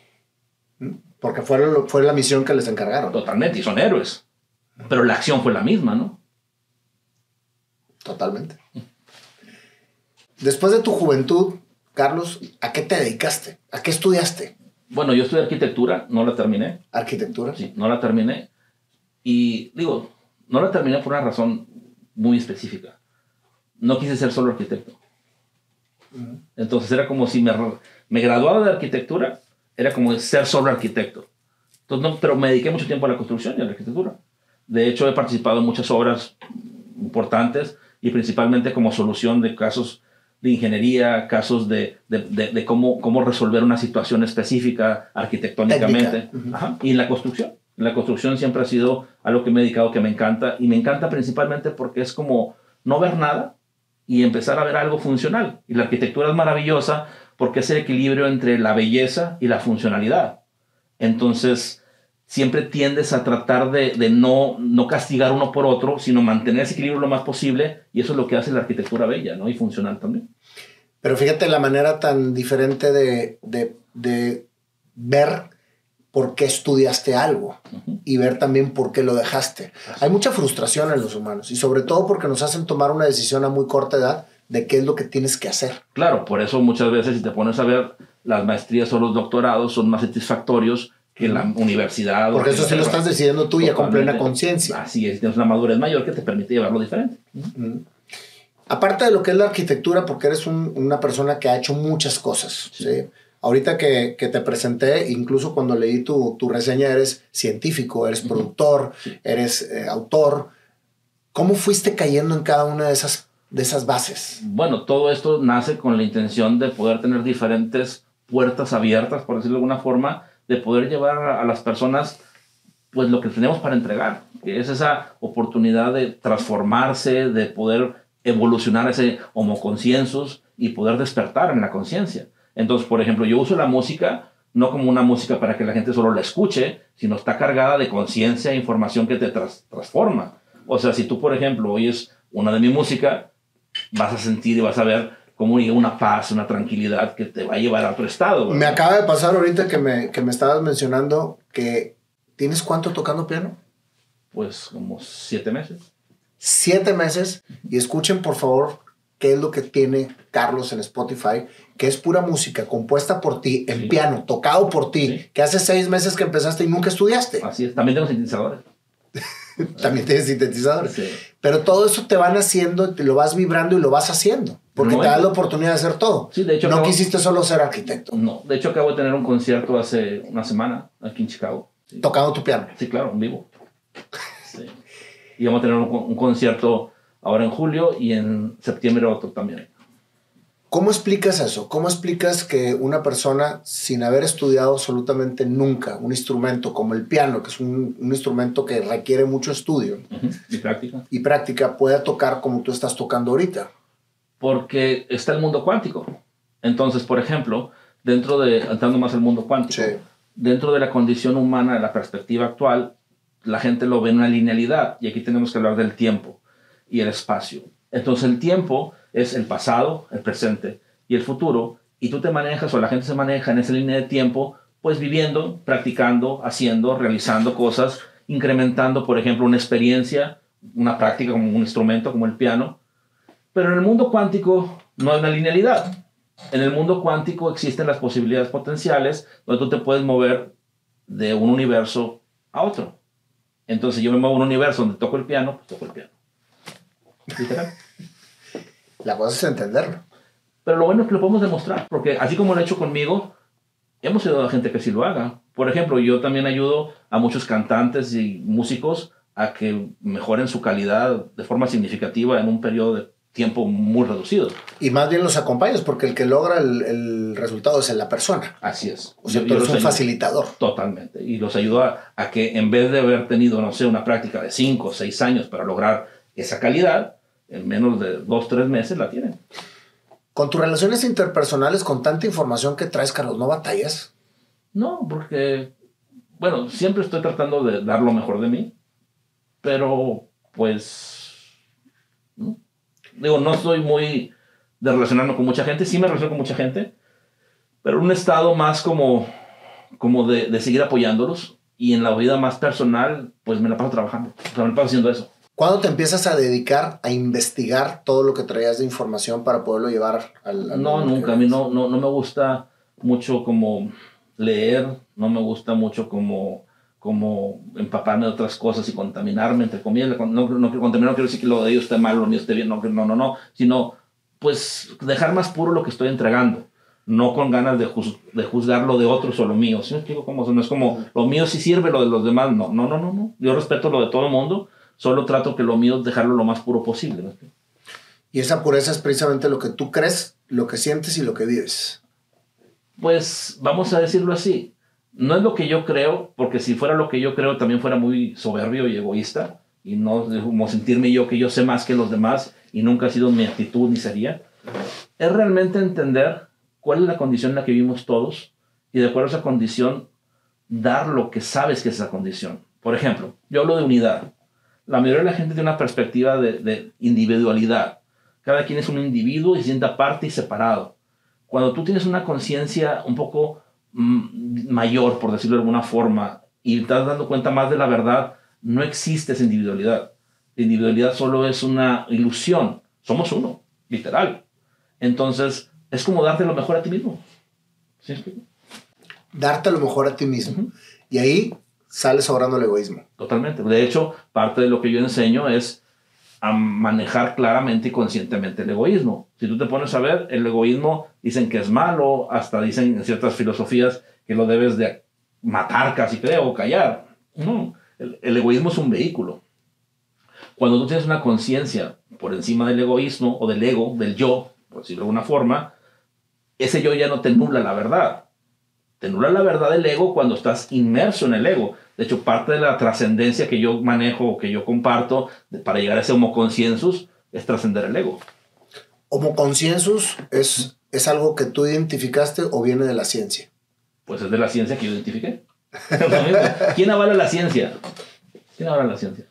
Porque fue, fue la misión que les encargaron. Totalmente, y son héroes. Pero la acción fue la misma, ¿no? Totalmente. Después de tu juventud, Carlos, ¿a qué te dedicaste? ¿A qué estudiaste? Bueno, yo estudié arquitectura, no la terminé. ¿Arquitectura? Sí, no la terminé. Y digo, no la terminé por una razón muy específica. No quise ser solo arquitecto. Entonces era como si me, me graduaba de arquitectura, era como ser solo arquitecto. Entonces, no, pero me dediqué mucho tiempo a la construcción y a la arquitectura. De hecho, he participado en muchas obras importantes y principalmente como solución de casos de ingeniería, casos de, de, de, cómo, cómo resolver una situación específica arquitectónicamente. Y en la construcción. La construcción siempre ha sido algo que me he dedicado que me encanta y me encanta principalmente porque es como no ver nada y empezar a ver algo funcional. Y la arquitectura es maravillosa porque es el equilibrio entre la belleza y la funcionalidad. Entonces, siempre tiendes a tratar de, de, no, no castigar uno por otro, sino mantener ese equilibrio lo más posible, y eso es lo que hace la arquitectura bella ¿no? y funcional también. Pero fíjate la manera tan diferente de, de, de ver por qué estudiaste algo y ver también por qué lo dejaste. Hay mucha frustración en los humanos y sobre todo porque nos hacen tomar una decisión a muy corta edad de qué es lo que tienes que hacer. Claro, por eso muchas veces si te pones a ver, las maestrías o los doctorados son más satisfactorios que la universidad. Porque eso sí lo estás decidiendo tú ya con plena conciencia. Así es, tienes una madurez mayor que te permite llevarlo diferente. Aparte de lo que es la arquitectura, porque eres una persona que ha hecho muchas cosas. ¿sí? Ahorita que, que, te presenté, incluso cuando leí tu, tu reseña, eres científico, eres productor, eres eh, autor. ¿Cómo fuiste cayendo en cada una de esas, de esas bases? Bueno, todo esto nace con la intención de poder tener diferentes puertas abiertas, por decirlo de alguna forma, de poder llevar a, las personas pues lo que tenemos para entregar, que es esa oportunidad de transformarse, de poder evolucionar ese homoconciensus y poder despertar en la conciencia. Entonces, por ejemplo, yo uso la música no como una música para que la gente solo la escuche, sino está cargada de conciencia e información que te transforma. O sea, si tú, por ejemplo, oyes una de mi música, vas a sentir y vas a ver cómo llega una paz, una tranquilidad que te va a llevar a otro estado. Me acaba de pasar ahorita que me, que me estabas mencionando que tienes cuánto tocando piano? Pues como siete meses siete meses y escuchen por favor qué es lo que tiene Carlos en Spotify, que es pura música compuesta por ti, en piano, tocado por ti, que hace seis meses que empezaste y nunca estudiaste. Así es, también tengo sintetizadores. también tienes sintetizadores. Pero todo eso te van haciendo, te lo vas vibrando y lo vas haciendo, porque te da la oportunidad de hacer todo. Sí, de hecho, no quisiste solo ser arquitecto. No, de hecho acabo de tener un concierto hace una semana aquí en Chicago. Tocando tu piano. Sí, claro, en vivo. Sí y vamos a tener un, concierto ahora en julio y en septiembre otro también. ¿Cómo explicas eso? ¿Cómo explicas que una persona sin haber estudiado absolutamente nunca un instrumento como el piano, que es un, instrumento que requiere mucho estudio y práctica, y práctica, pueda tocar como tú estás tocando ahorita? Porque está el mundo cuántico. Entonces, por ejemplo, dentro de, entrando más al mundo cuántico, dentro de la condición humana, de la perspectiva actual, la gente lo ve en una linealidad y aquí tenemos que hablar del tiempo y el espacio. Entonces el tiempo es el pasado, el presente y el futuro y tú te manejas o la gente se maneja en esa línea de tiempo pues viviendo, practicando, haciendo, realizando cosas, incrementando por ejemplo una experiencia, una práctica como un instrumento como el piano. Pero en el mundo cuántico no hay una linealidad. En el mundo cuántico existen las posibilidades potenciales donde tú te puedes mover de un universo a otro. Entonces yo me muevo a un universo donde toco el piano, pues toco el piano. Literal. La cosa es entenderlo. Pero lo bueno es que lo podemos demostrar, porque así como lo he hecho conmigo, hemos ayudado a gente que sí lo haga. Por ejemplo, yo también ayudo a muchos cantantes y músicos a que mejoren su calidad de forma significativa en un periodo de tiempo muy reducido. Y más bien los acompañas porque el que logra el, el resultado es la persona. Así es. O sea, tú eres un facilitador. Totalmente. Y los ayuda a, que en vez de haber tenido, no sé, una práctica de cinco o seis años para lograr esa calidad, en menos de dos, tres meses la tienen. Con tus relaciones interpersonales, con tanta información que traes, Carlos, ¿no batallas? No, porque, bueno, siempre estoy tratando de dar lo mejor de mí, pero pues Digo, no soy muy de relacionarme con mucha gente, sí me relaciono con mucha gente, pero un estado más como, como de, de seguir apoyándolos y en la vida más personal, pues me la paso trabajando, o sea, me la paso haciendo eso. ¿Cuándo te empiezas a dedicar a investigar todo lo que traías de información para poderlo llevar al... no, nunca. A mí no, no, no me gusta mucho como leer, no me gusta mucho como como empaparme de otras cosas y contaminarme, entre comillas. No, no, no contaminar quiero decir que lo de ellos esté mal, lo mío esté bien, no, no, no, no, sino pues dejar más puro lo que estoy entregando, no con ganas de, de juzgar lo de otros o lo mío. ¿Sí me explico cómo? No es como lo mío sí sirve, lo de los demás no, no, no, no, no. Yo respeto lo de todo el mundo, solo trato que lo mío dejarlo lo más puro posible. Y esa pureza es precisamente lo que tú crees, lo que sientes y lo que vives. Pues vamos a decirlo así, no es lo que yo creo, porque si fuera lo que yo creo también fuera muy soberbio y egoísta y no como sentirme yo que yo sé más que los demás y nunca ha sido mi actitud ni sería. Es realmente entender cuál es la condición en la que vivimos todos y de acuerdo a esa condición dar lo que sabes que es esa condición. Por ejemplo, yo hablo de unidad. La mayoría de la gente tiene una perspectiva de, de individualidad. Cada quien es un individuo y se siente aparte y separado. Cuando tú tienes una conciencia un poco mm, mayor, por decirlo de alguna forma, y estás dando cuenta más de la verdad, no existe esa individualidad. La individualidad solo es una ilusión. Somos uno, literal. Entonces, es como darte lo mejor a ti mismo. ¿Sí Darte lo mejor a ti mismo. Y ahí sales sobrando el egoísmo. Totalmente. De hecho, parte de lo que yo enseño es a manejar claramente y conscientemente el egoísmo. Si tú te pones a ver, el egoísmo dicen que es malo, hasta dicen en ciertas filosofías que lo debes de matar casi creo, o callar. No, el, el egoísmo es un vehículo. Cuando tú tienes una conciencia por encima del egoísmo o del ego, del yo, por decirlo de alguna forma, ese yo ya no te nula la verdad. Te nula la verdad del ego cuando estás inmerso en el ego. De hecho, parte de la trascendencia que yo manejo o que yo comparto para llegar a ese homo consensus es trascender el ego. ¿Homo consensus es, es algo que tú identificaste o viene de la ciencia? Pues es de la ciencia que yo identifiqué. ¿Quién avala la ciencia? ¿Quién avala la ciencia?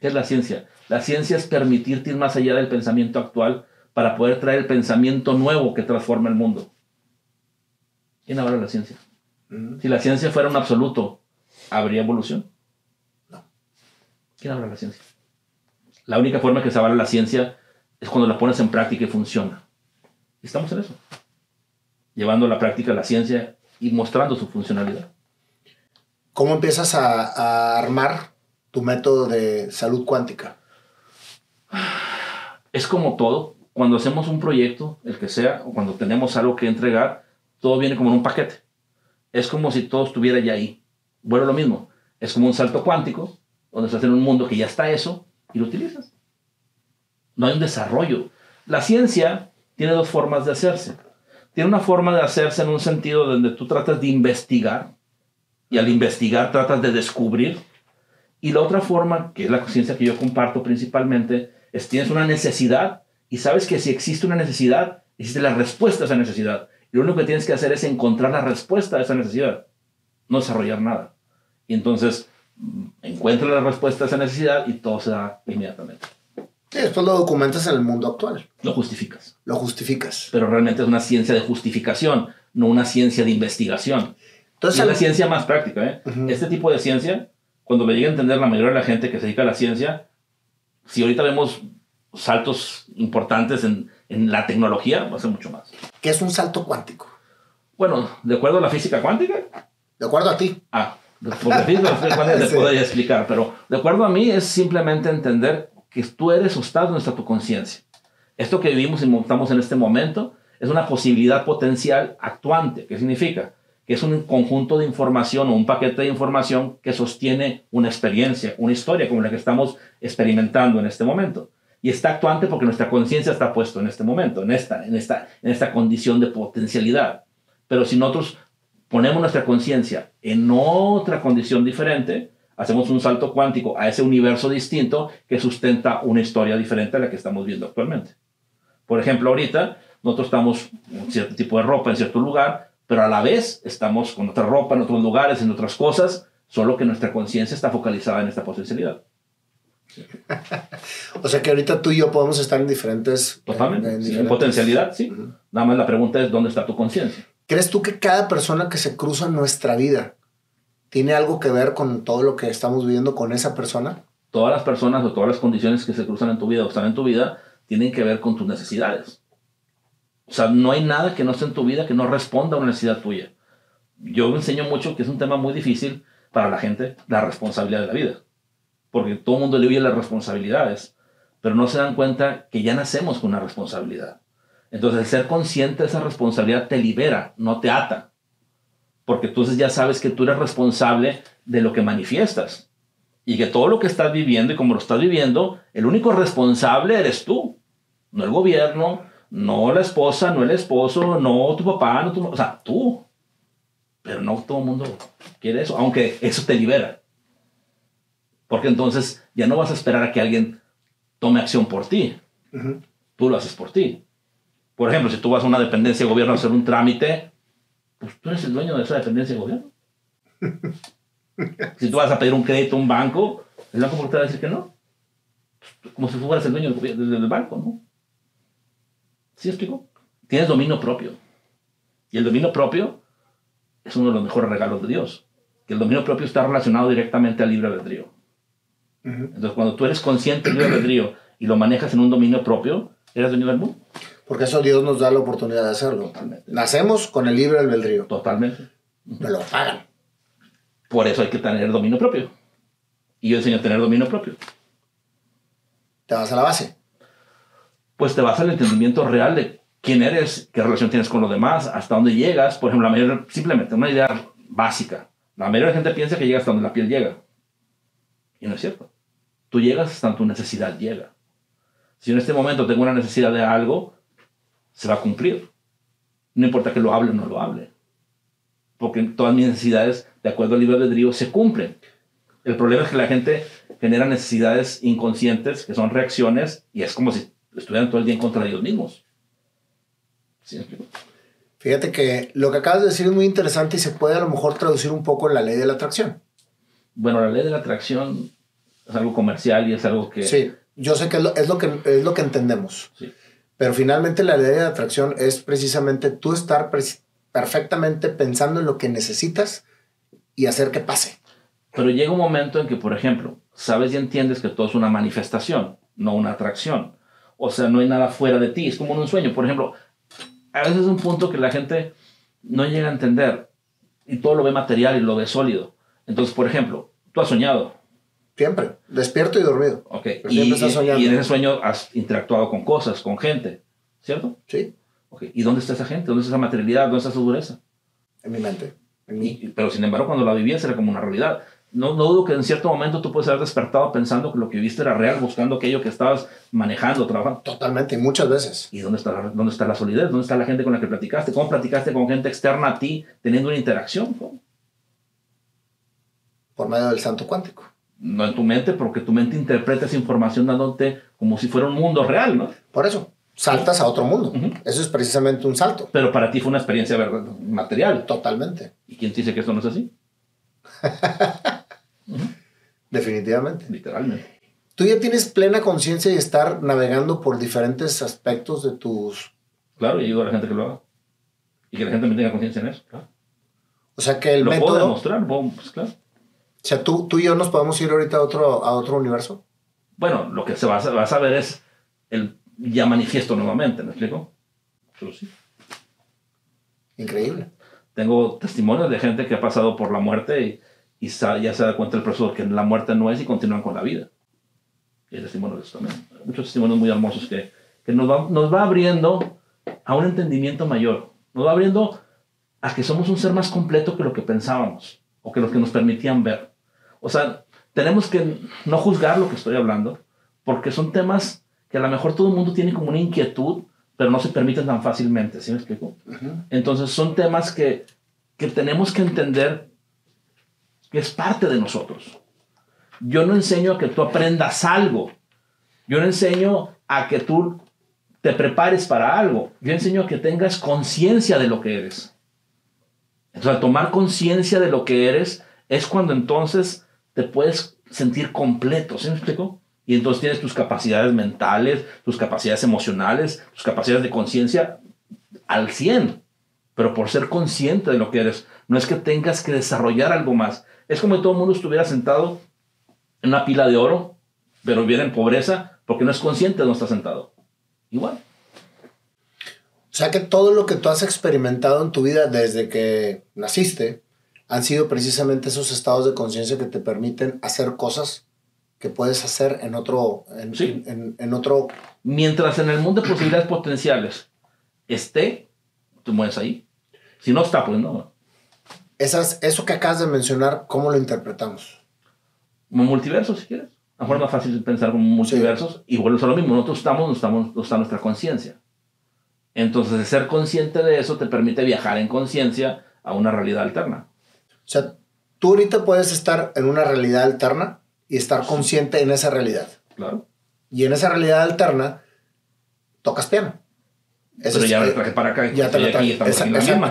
¿Qué es la ciencia? La ciencia es permitirte ir más allá del pensamiento actual para poder traer el pensamiento nuevo que transforma el mundo. ¿Quién avala la ciencia? Mm. Si la ciencia fuera un absoluto, ¿habría evolución? No. ¿Quién avala la ciencia? La única forma que se avala la ciencia es cuando la pones en práctica y funciona. estamos en eso. Llevando a la práctica la ciencia y mostrando su funcionalidad. ¿Cómo empiezas a, a armar tu método de salud cuántica? Es como todo. Cuando hacemos un proyecto, el que sea, o cuando tenemos algo que entregar, todo viene como en un paquete. Es como si todo estuviera ya ahí. Bueno, lo mismo. Es como un salto cuántico, donde estás en un mundo que ya está eso y lo utilizas. No hay un desarrollo. La ciencia tiene dos formas de hacerse. Tiene una forma de hacerse en un sentido donde tú tratas de investigar y al investigar tratas de descubrir y la otra forma, que es la conciencia que yo comparto principalmente, es tienes una necesidad y sabes que si existe una necesidad, existe la respuesta a esa necesidad. Y lo único que tienes que hacer es encontrar la respuesta a esa necesidad, no desarrollar nada. Y entonces mm, encuentra la respuesta a esa necesidad y todo se da inmediatamente. Sí, esto lo documentas en el mundo actual. Lo justificas. Lo justificas. Pero realmente es una ciencia de justificación, no una ciencia de investigación. Entonces, es la ciencia más práctica. ¿eh? Este tipo de ciencia cuando le llegue a entender la mayoría de la gente que se dedica a la ciencia, si ahorita vemos saltos importantes en, en la tecnología, va a ser mucho más. ¿Qué es un salto cuántico? Bueno, de acuerdo a la física cuántica. De acuerdo a ti. Ah, porque cuántica te puedo explicar, pero de acuerdo a mí es simplemente entender que tú eres o estás donde está tu conciencia. Esto que vivimos y montamos en este momento es una posibilidad potencial actuante. ¿Qué significa? que es un conjunto de información o un paquete de información que sostiene una experiencia, una historia como la que estamos experimentando en este momento. Y está actuante porque nuestra conciencia está puesta en este momento, en esta, en, esta, en esta condición de potencialidad. Pero si nosotros ponemos nuestra conciencia en otra condición diferente, hacemos un salto cuántico a ese universo distinto que sustenta una historia diferente a la que estamos viendo actualmente. Por ejemplo, ahorita nosotros estamos con cierto tipo de ropa en cierto lugar, pero a la vez estamos con otra ropa en otros lugares, en otras cosas, solo que nuestra conciencia está focalizada en esta potencialidad. o sea que ahorita tú y yo podemos estar en diferentes... Totalmente, en, potencialidad, sí. Nada más la pregunta es, ¿dónde está tu conciencia? ¿Crees tú que cada persona que se cruza en nuestra vida tiene algo que ver con todo lo que estamos viviendo con esa persona? Todas las personas o todas las condiciones que se cruzan en tu vida o están en tu vida tienen que ver con tus necesidades. O sea, no hay nada que no esté en tu vida que no responda a una necesidad tuya. Yo enseño mucho que es un tema muy difícil para la gente, la responsabilidad de la vida. Porque todo el mundo le huye las responsabilidades, pero no se dan cuenta que ya nacemos con una responsabilidad. Entonces, ser consciente de esa responsabilidad te libera, no te ata. Porque entonces ya sabes que tú eres responsable de lo que manifiestas. Y que todo lo que estás viviendo y como lo estás viviendo, el único responsable eres tú. No el gobierno, no la esposa, no el esposo, no tu papá, no tu... O sea, tú. Pero no todo el mundo quiere eso, aunque eso te libera. Porque entonces ya no vas a esperar a que alguien tome acción por ti. Tú lo haces por ti. Por ejemplo, si tú vas a una dependencia de gobierno a hacer un trámite, pues tú eres el dueño de esa dependencia de gobierno. si tú vas a pedir un crédito a un banco, ¿el banco por te va a decir que no? Como si fueras el dueño del, del banco, ¿no? ¿Sí explico? Tienes dominio propio. Y el dominio propio es uno de los mejores regalos de Dios. Que el dominio propio está relacionado directamente al libre albedrío. Entonces, cuando tú eres consciente del libre albedrío y lo manejas en un dominio propio, eres dueño del mundo. Porque eso Dios nos da la oportunidad de hacerlo. Nacemos con el libre albedrío. Totalmente. Me lo pagan. Por eso hay que tener dominio propio. Y yo enseño a tener dominio propio. ¿Te vas a la base? Pues te vas al entendimiento real de quién eres, qué relación tienes con los demás, hasta dónde llegas. Por ejemplo, la mayoría, simplemente una idea básica. La mayoría de la gente piensa que llega hasta donde la piel llega. Y no es cierto. Tú llegas hasta donde tu necesidad llega. Si en este momento tengo una necesidad de algo, se va a cumplir. No importa que lo hable o no lo hable. Porque todas mis necesidades, de acuerdo al libre albedrío, se cumplen. El problema es que la gente genera necesidades inconscientes, que son reacciones, y es como si estuvieran todo el día en contra de ellos mismos. Fíjate que lo que acabas de decir es muy interesante y se puede a lo mejor traducir un poco en la ley de la atracción. Bueno, la ley de la atracción es algo comercial y es algo que... Sí, yo sé que es lo, es lo que, es lo que entendemos. Sí. Pero finalmente la ley de atracción es precisamente tú estar perfectamente pensando en lo que necesitas y hacer que pase. Pero llega un momento en que, por ejemplo, sabes y entiendes que todo es una manifestación, no una atracción. O sea, no hay nada fuera de ti, es como un sueño. Por ejemplo, a veces es un punto que la gente no llega a entender y todo lo ve material y lo ve sólido. Entonces, por ejemplo, tú has soñado. Siempre, despierto y dormido. Ok, y, y, en ese sueño has interactuado con cosas, con gente, ¿cierto? Sí. Okay. ¿Y dónde está esa gente? ¿Dónde está esa materialidad? ¿Dónde está esa dureza? En mi mente. En mí. pero sin embargo, cuando la vivías era como una realidad no, no dudo que en cierto momento tú puedes haber despertado pensando que lo que viste era real, buscando aquello que estabas manejando, trabajando. Totalmente, y muchas veces. ¿Y dónde está, la, dónde está la solidez? ¿Dónde está la gente con la que platicaste? ¿Cómo platicaste con gente externa a ti teniendo una interacción? Por medio del santo cuántico. No en tu mente, porque tu mente interpreta esa información dándote como si fuera un mundo real, ¿no? Por eso, saltas a otro mundo. Eso es precisamente un salto. Pero para ti fue una experiencia material. Totalmente. ¿Y quién te dice que esto no es así? Definitivamente. Literalmente. Tú ya tienes plena conciencia y estar navegando por diferentes aspectos de tus... Claro, y ayudo a la gente que lo haga. Y que la gente me tenga conciencia en eso, claro. O sea que el lo método... puedo demostrar, pues claro. O sea, ¿tú, tú y yo nos podemos ir ahorita a otro, a otro universo. Bueno, lo que se va, a, va a saber es el ya manifiesto nuevamente, ¿me explico? Pero sí. Increíble. Tengo testimonios de gente que ha pasado por la muerte y y ya se da cuenta el profesor que la muerte no es y continúan con la vida. Y hay testimonios de eso también. Muchos testimonios muy hermosos que, que nos, va, nos va abriendo a un entendimiento mayor. Nos va abriendo a que somos un ser más completo que lo que pensábamos o que lo que nos permitían ver. O sea, tenemos que no juzgar lo que estoy hablando porque son temas que a lo mejor todo el mundo tiene como una inquietud, pero no se permiten tan fácilmente, ¿sí me explico? Entonces son temas que, que tenemos que entender que es parte de nosotros. Yo no enseño a que tú aprendas algo. Yo no enseño a que tú te prepares para algo. Yo enseño a que tengas conciencia de lo que eres. Entonces, al tomar conciencia de lo que eres, es cuando entonces te puedes sentir completo. ¿Sí me explico? Y entonces tienes tus capacidades mentales, tus capacidades emocionales, tus capacidades de conciencia al 100. Pero por ser consciente de lo que eres, no es que tengas que desarrollar algo más, es como si todo el mundo estuviera sentado en una pila de oro, pero viviera en pobreza porque no es consciente de dónde está sentado. Igual. O sea que todo lo que tú has experimentado en tu vida desde que naciste han sido precisamente esos estados de conciencia que te permiten hacer cosas que puedes hacer en otro, en, en, otro... Mientras en el mundo de posibilidades potenciales esté, tú mueres ahí. Si no está, pues no esas, eso que acabas de mencionar, ¿cómo lo interpretamos? Como multiverso, si quieres. A lo mejor es más fácil pensar como multiversos y vuelves a lo mismo. Nosotros estamos, estamos, está nuestra conciencia. Entonces, ser consciente de eso te permite viajar en conciencia a una realidad alterna. O sea, tú ahorita puedes estar en una realidad alterna y estar consciente en esa realidad. Claro. Y en esa realidad alterna, tocas piano. Pero ya me traje para acá. Ya te lo aquí,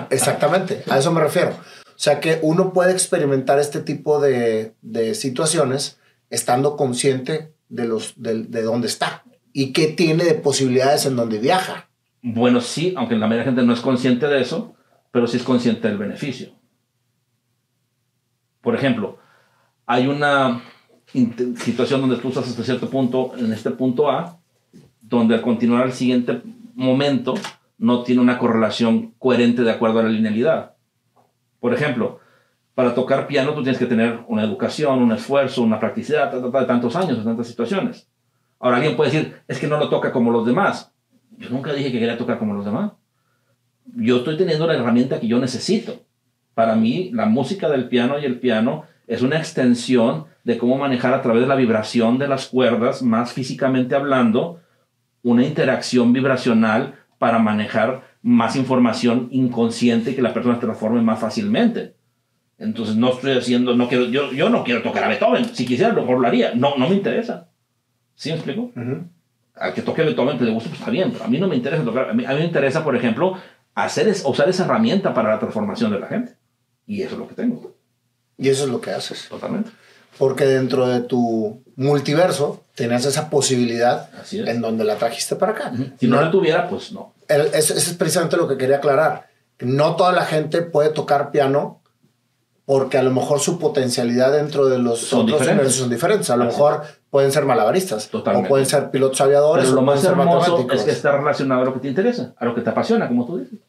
Exactamente, a eso me refiero. O sea que uno puede experimentar este tipo de, de situaciones estando consciente de, los, de, de, dónde está y qué tiene de posibilidades en donde viaja. Bueno, sí, aunque la mayoría de gente no es consciente de eso, pero sí es consciente del beneficio. Por ejemplo, hay una situación donde tú estás hasta cierto punto, en este punto A, donde al continuar al siguiente momento no tiene una correlación coherente de acuerdo a la linealidad. Por ejemplo, para tocar piano tú tienes que tener una educación, un esfuerzo, una practicidad, de tantos años, de tantas situaciones. Ahora alguien puede decir, es que no lo toca como los demás. Yo nunca dije que quería tocar como los demás. Yo estoy teniendo la herramienta que yo necesito. Para mí, la música del piano y el piano es una extensión de cómo manejar a través de la vibración de las cuerdas, más físicamente hablando, una interacción vibracional para manejar más información inconsciente y que la persona se transforme más fácilmente. Entonces no estoy haciendo, no quiero, yo, yo no quiero tocar a Beethoven. Si quisiera, lo, lo haría. No, no me interesa. ¿Sí me explico? Al que toque Beethoven que le guste, pues está bien, pero a mí no me interesa tocar. A mí, a mí me interesa, por ejemplo, hacer es, usar esa herramienta para la transformación de la gente. Y eso es lo que tengo. Y eso es lo que haces. Totalmente. Porque dentro de tu multiverso tenías esa posibilidad en donde la trajiste para acá. Si no, la tuviera, pues no. Eso es precisamente lo que quería aclarar. No toda la gente puede tocar piano porque a lo mejor su potencialidad dentro de los son otros diferentes. son diferentes. A lo mejor pueden ser malabaristas o pueden ser pilotos aviadores Pero lo más hermoso es que está relacionado a lo que te interesa, a lo que te apasiona, como tú dices.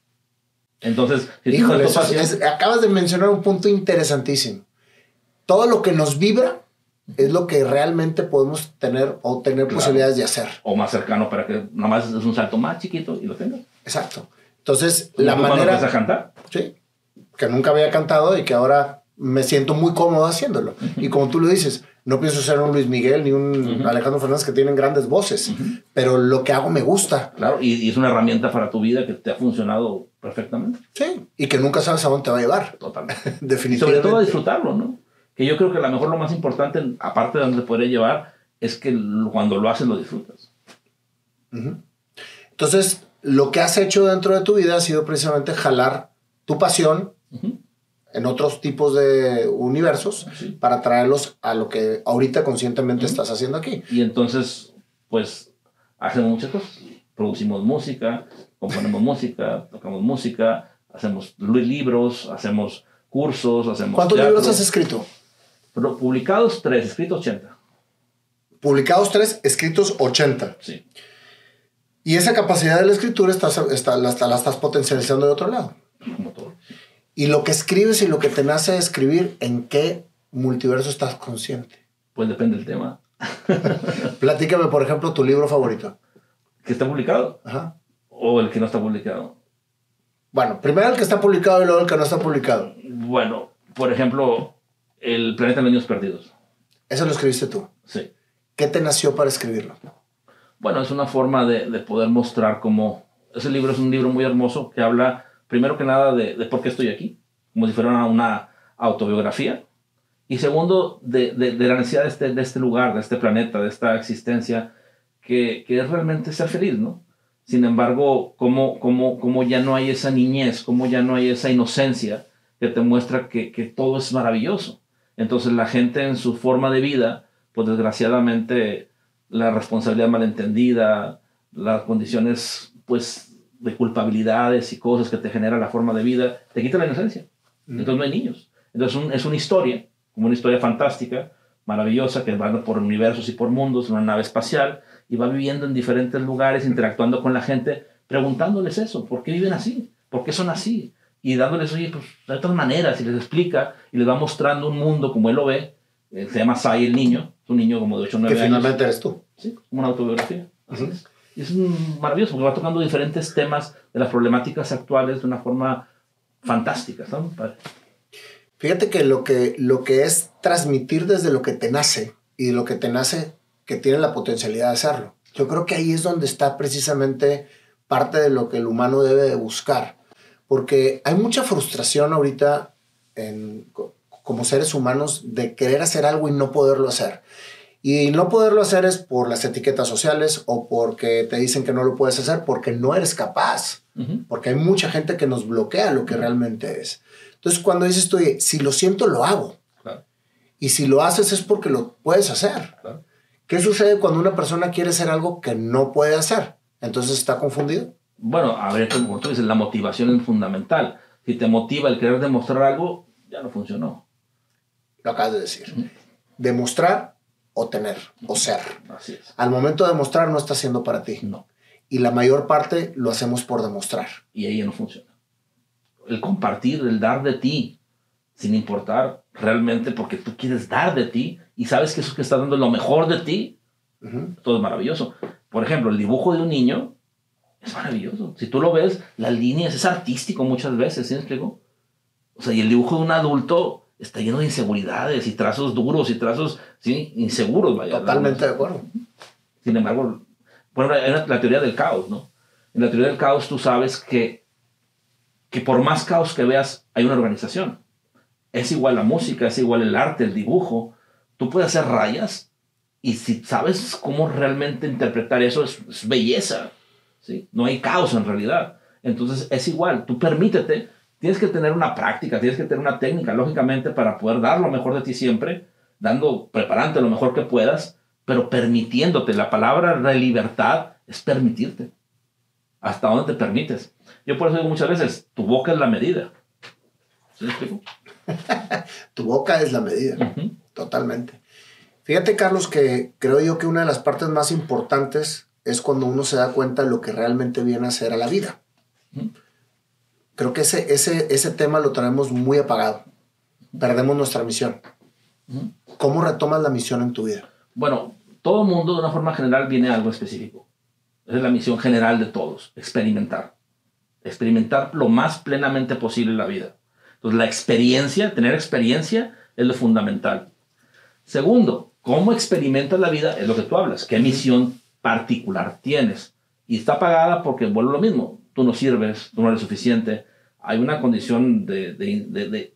Entonces, si Híjole, eso es- acabas de mencionar un punto interesantísimo. Todo lo que nos vibra es lo que realmente podemos tener o tener Claro. posibilidades de hacer. o más cercano para que nomás es un salto más chiquito y lo tengas. Exacto. Entonces, la manera... a cantar. Sí, que nunca había cantado y que ahora me siento muy cómodo haciéndolo. Y como tú lo dices, no pienso ser un Luis Miguel ni un. Alejandro Fernández que tienen grandes voces, pero lo que hago me gusta. Claro, y, y es una herramienta para tu vida que te ha funcionado perfectamente. Sí, y que nunca sabes a dónde te va a llevar. Totalmente. Y sobre Definitivamente. todo a disfrutarlo, ¿no? Que yo creo que a lo mejor lo más importante, aparte de donde te podría llevar, es que cuando lo haces lo disfrutas. Entonces, lo que has hecho dentro de tu vida ha sido precisamente jalar tu pasión en otros tipos de universos Sí. para traerlos a lo que ahorita conscientemente estás haciendo aquí. Y entonces, pues, hacemos muchas cosas. Producimos música, componemos música, tocamos música, hacemos li- libros, hacemos cursos, hacemos ¿Cuántos teatro. libros has escrito? Pero publicados tres, escritos 80. Publicados tres, escritos 80. Sí, Y esa capacidad de la escritura estás, está, la, la estás potencializando de otro lado. como todo. Y lo que escribes y lo que te nace escribir, ¿en qué multiverso estás consciente? Pues depende del tema. Platícame, por ejemplo, tu libro favorito. ¿Que está publicado Ajá. O el que no está publicado? Bueno, primero el que está publicado y luego el que no está publicado. Bueno, por ejemplo, El planeta de los niños perdidos. Eso lo escribiste tú. Sí. ¿Qué te nació para escribirlo? Bueno, es una forma de, de poder mostrar cómo... Ese libro es un libro muy hermoso que habla, primero que nada, de, de por qué estoy aquí, como si fuera una, una autobiografía. Y segundo, de, de- de la necesidad de este, de este lugar, de este planeta, de esta existencia, que, que es realmente ser feliz, ¿no? Sin embargo, cómo, cómo, cómo ya no hay esa niñez, cómo ya no hay esa inocencia que te muestra que, que todo es maravilloso. Entonces la gente en su forma de vida, pues desgraciadamente la responsabilidad malentendida, las condiciones pues de culpabilidades y cosas que te genera la forma de vida, te quita la inocencia. Entonces no hay niños. Entonces un- es una historia, como una historia fantástica, maravillosa, que va por universos y por mundos una nave espacial y va viviendo en diferentes lugares, interactuando con la gente, preguntándoles eso, ¿por qué viven así? ¿Por qué son así? Y dándoles, oye, pues de otras maneras, y les explica, y les va mostrando un mundo como él lo ve, eh, se llama Sai el niño, es un niño como de 8 o 9 Que años. finalmente eres tú. Sí, como una autobiografía. Así Ujú. es. Y es un- maravilloso porque va tocando diferentes temas de las problemáticas actuales de una forma fantástica. ¿sabes? Padre. Fíjate que lo, que lo que es transmitir desde lo que te nace y lo que te nace que tiene la potencialidad de hacerlo. Yo creo que ahí es donde está precisamente parte de lo que el humano debe de buscar. Porque hay mucha frustración ahorita en, co- como seres humanos de querer hacer algo y no poderlo hacer. Y no poderlo hacer es por las etiquetas sociales o porque te dicen que no lo puedes hacer porque no eres capaz porque hay mucha gente que nos bloquea lo que realmente es. Entonces, cuando dices "Oye, si lo siento, lo hago. Claro, Y si lo haces es porque lo puedes hacer. claro. ¿Qué sucede cuando una persona quiere hacer algo que no puede hacer? Entonces está confundido. Bueno, a ver, como tú dices, la motivación es fundamental. Si te motiva el querer demostrar algo, ya no funcionó. Lo acabas de decir. Demostrar o tener o ser. Así es. Al momento de demostrar no está siendo para ti. No. Y la mayor parte lo hacemos por demostrar. Y ahí ya no funciona. El compartir, el dar de ti, sin importar realmente porque tú quieres dar de ti y sabes que eso que está dando es lo mejor de ti, Ujú. todo es maravilloso. Por ejemplo, el dibujo de un niño es maravilloso. Si tú lo ves, las líneas es artístico muchas veces, ¿sí me explico? O sea, y el dibujo de un adulto está lleno de inseguridades y trazos duros y trazos, sí, inseguros, vaya. Totalmente de acuerdo. Sin embargo, bueno, hay la teoría del caos, ¿no? En la teoría del caos tú sabes que, que por más caos que veas, hay una organización. Es igual la música, es igual el arte, el dibujo. Tú puedes hacer rayas y si sabes cómo realmente interpretar eso, es, belleza, ¿sí? No hay caos en realidad. Entonces es igual, tú permítete, tienes que tener una práctica, tienes que tener una técnica, lógicamente, para poder dar lo mejor de ti siempre, dando, preparándote lo mejor que puedas, pero permitiéndote. La palabra de libertad es permitirte. ¿Hasta dónde te permites? Yo por eso digo muchas veces, tu boca es la medida. ¿Sí explico? Tu boca es la medida. Totalmente. Fíjate, Carlos, que creo yo que una de las partes más importantes es cuando uno se da cuenta de lo que realmente viene a ser a la vida. Creo que ese, ese, ese tema lo tenemos muy apagado. Perdemos nuestra misión. ¿Cómo retomas la misión en tu vida? Bueno, todo mundo de una forma general viene a algo específico. Esa es la misión general de todos, experimentar. Experimentar lo más plenamente posible la vida. Entonces, la experiencia, tener experiencia es lo fundamental. Segundo, cómo experimentas la vida es lo que tú hablas. ¿Qué misión particular tienes? Y está pagada porque vuelve lo mismo. Tú no sirves, tú no eres suficiente. Hay una condición de, de- de-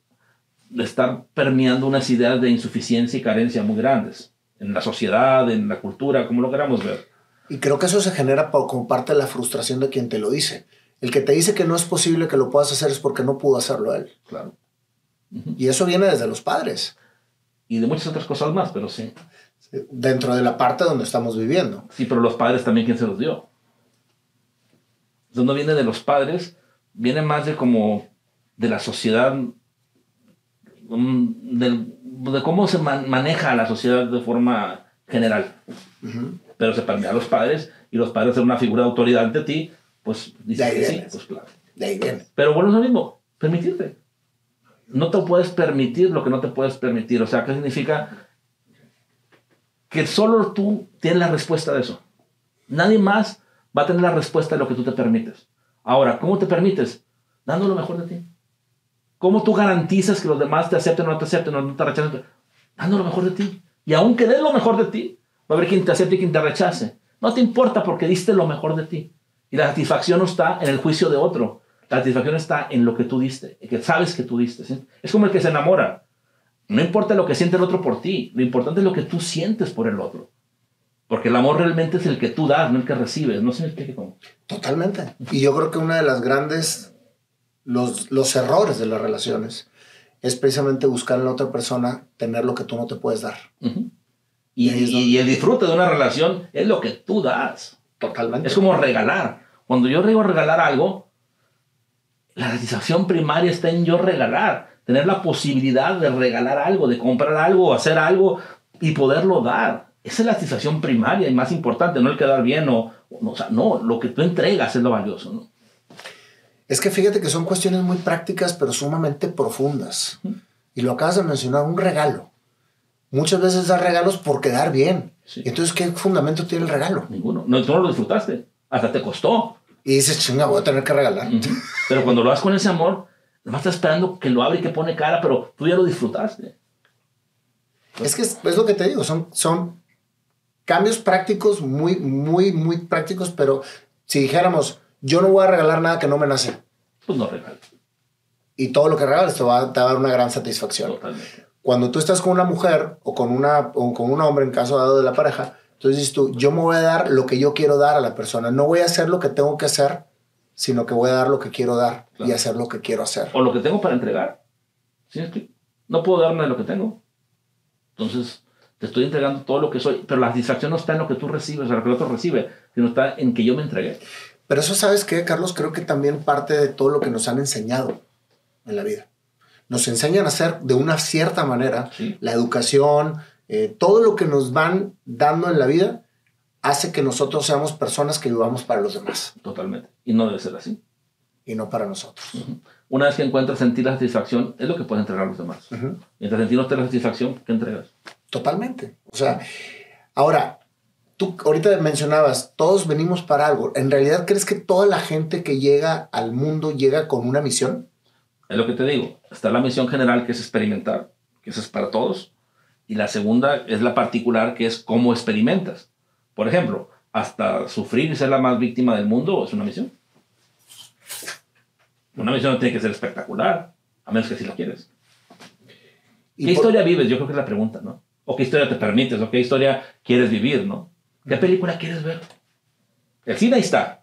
estar permeando unas ideas de insuficiencia y carencia muy grandes en la sociedad, en la cultura, como lo queramos ver. Y creo que eso se genera por- como parte de la frustración de quien te lo dice. El que te dice que no es posible que lo puedas hacer es porque no pudo hacerlo él. Claro. Y eso viene desde los padres, Y de muchas otras cosas más, pero sí. dentro de la parte donde estamos viviendo. Sí, pero los padres también, ¿quién se los dio? Eso no viene de los padres, viene más de como de la sociedad, mm, de, cómo se man- maneja la sociedad de forma general. Pero se permea a los padres y los padres ser una figura de autoridad ante ti, pues ahí que sí, pues claro. De ahí viene. Pero bueno, es lo mismo, permitirte. No te puedes permitir lo que no te puedes permitir. O sea, ¿qué significa? Que solo tú tienes la respuesta de eso. Nadie más va a tener la respuesta de lo que tú te permites. Ahora, ¿cómo te permites? Dando lo mejor de ti. ¿Cómo tú garantizas que los demás te acepten o no te acepten o no te rechacen? Dando lo mejor de ti. Y aunque des lo mejor de ti, va a haber quien te acepte y quien te rechace. No te importa porque diste lo mejor de ti. Y la satisfacción no está en el juicio de otro. La satisfacción está en lo que tú diste, en que sabes que tú diste. ¿sí? Es como el que se enamora. No importa lo que siente el otro por ti, lo importante es lo que tú sientes por el otro. Porque el amor realmente es el que tú das, no el que recibes. No se me explique cómo. Totalmente. Y yo creo que una de las grandes, los, los errores de las relaciones es precisamente buscar en la otra persona tener lo que tú no te puedes dar. Y el disfrute de una relación es lo que tú das. Totalmente. Es como regalar. Cuando yo digo regalar algo, la satisfacción primaria está en yo regalar. Tener la posibilidad de regalar algo, de comprar algo, hacer algo y poderlo dar. Esa es la satisfacción primaria y más importante, no el quedar bien o, o no, o sea, no, lo que tú entregas es lo valioso, ¿no? Es que fíjate que son cuestiones muy prácticas, pero sumamente profundas. Y lo acabas de mencionar, un regalo. Muchas veces das regalos por quedar bien. Sí. Entonces, ¿qué fundamento tiene el regalo? Ninguno. No, tú no lo disfrutaste. Hasta te costó. Y dices, chinga, voy a tener que regalar. Ujú. Pero cuando lo haces con ese amor, nomás estás esperando que lo abre y que pone cara, pero tú ya lo disfrutaste. Es que es, es lo que te digo, son, son cambios prácticos, muy, muy, muy prácticos, pero si dijéramos, yo no voy a regalar nada que no me nace, Pues no regalas. y todo lo que regales te va, te va a dar una gran satisfacción. Totalmente. Cuando tú estás con una mujer o con, una, o con un hombre, en caso dado de la pareja, entonces dices tú, yo me voy a dar lo que yo quiero dar a la persona, no voy a hacer lo que tengo que hacer, sino que voy a dar lo que quiero dar y Claro. hacer lo que quiero hacer. o lo que tengo para entregar. ¿Sí me explico? No puedo darme de lo que tengo. Entonces, te estoy entregando todo lo que soy, pero la satisfacción no está en lo que tú recibes, o lo que el otro recibe, sino está en que yo me entregué. Pero eso, ¿sabes qué, Carlos? Creo que también parte de todo lo que nos han enseñado en la vida. Nos enseñan a hacer de una cierta manera. Sí. La educación, eh, todo lo que nos van dando en la vida hace que nosotros seamos personas que vivamos para los demás Totalmente. Y no debe ser así. y no para nosotros. Una vez que encuentras sentir la satisfacción, es lo que puedes entregar a los demás. Ujú. Mientras sentir no te la satisfacción, ¿qué entregas? Totalmente. O sea, ahora, tú ahorita mencionabas, todos venimos para algo. ¿En realidad crees que toda la gente que llega al mundo llega con una misión? Es lo que te digo. Está la misión general que es experimentar, que esa es para todos. Y la segunda es la particular, que es cómo experimentas. Por ejemplo, hasta sufrir y ser la más víctima del mundo es una misión. Una misión no tiene que ser espectacular, a menos que si la quieres. ¿Qué por- historia vives? Yo creo que es la pregunta, ¿no? ¿O qué historia te permites? ¿O qué historia quieres vivir, no? ¿Qué película quieres ver? El cine ahí está.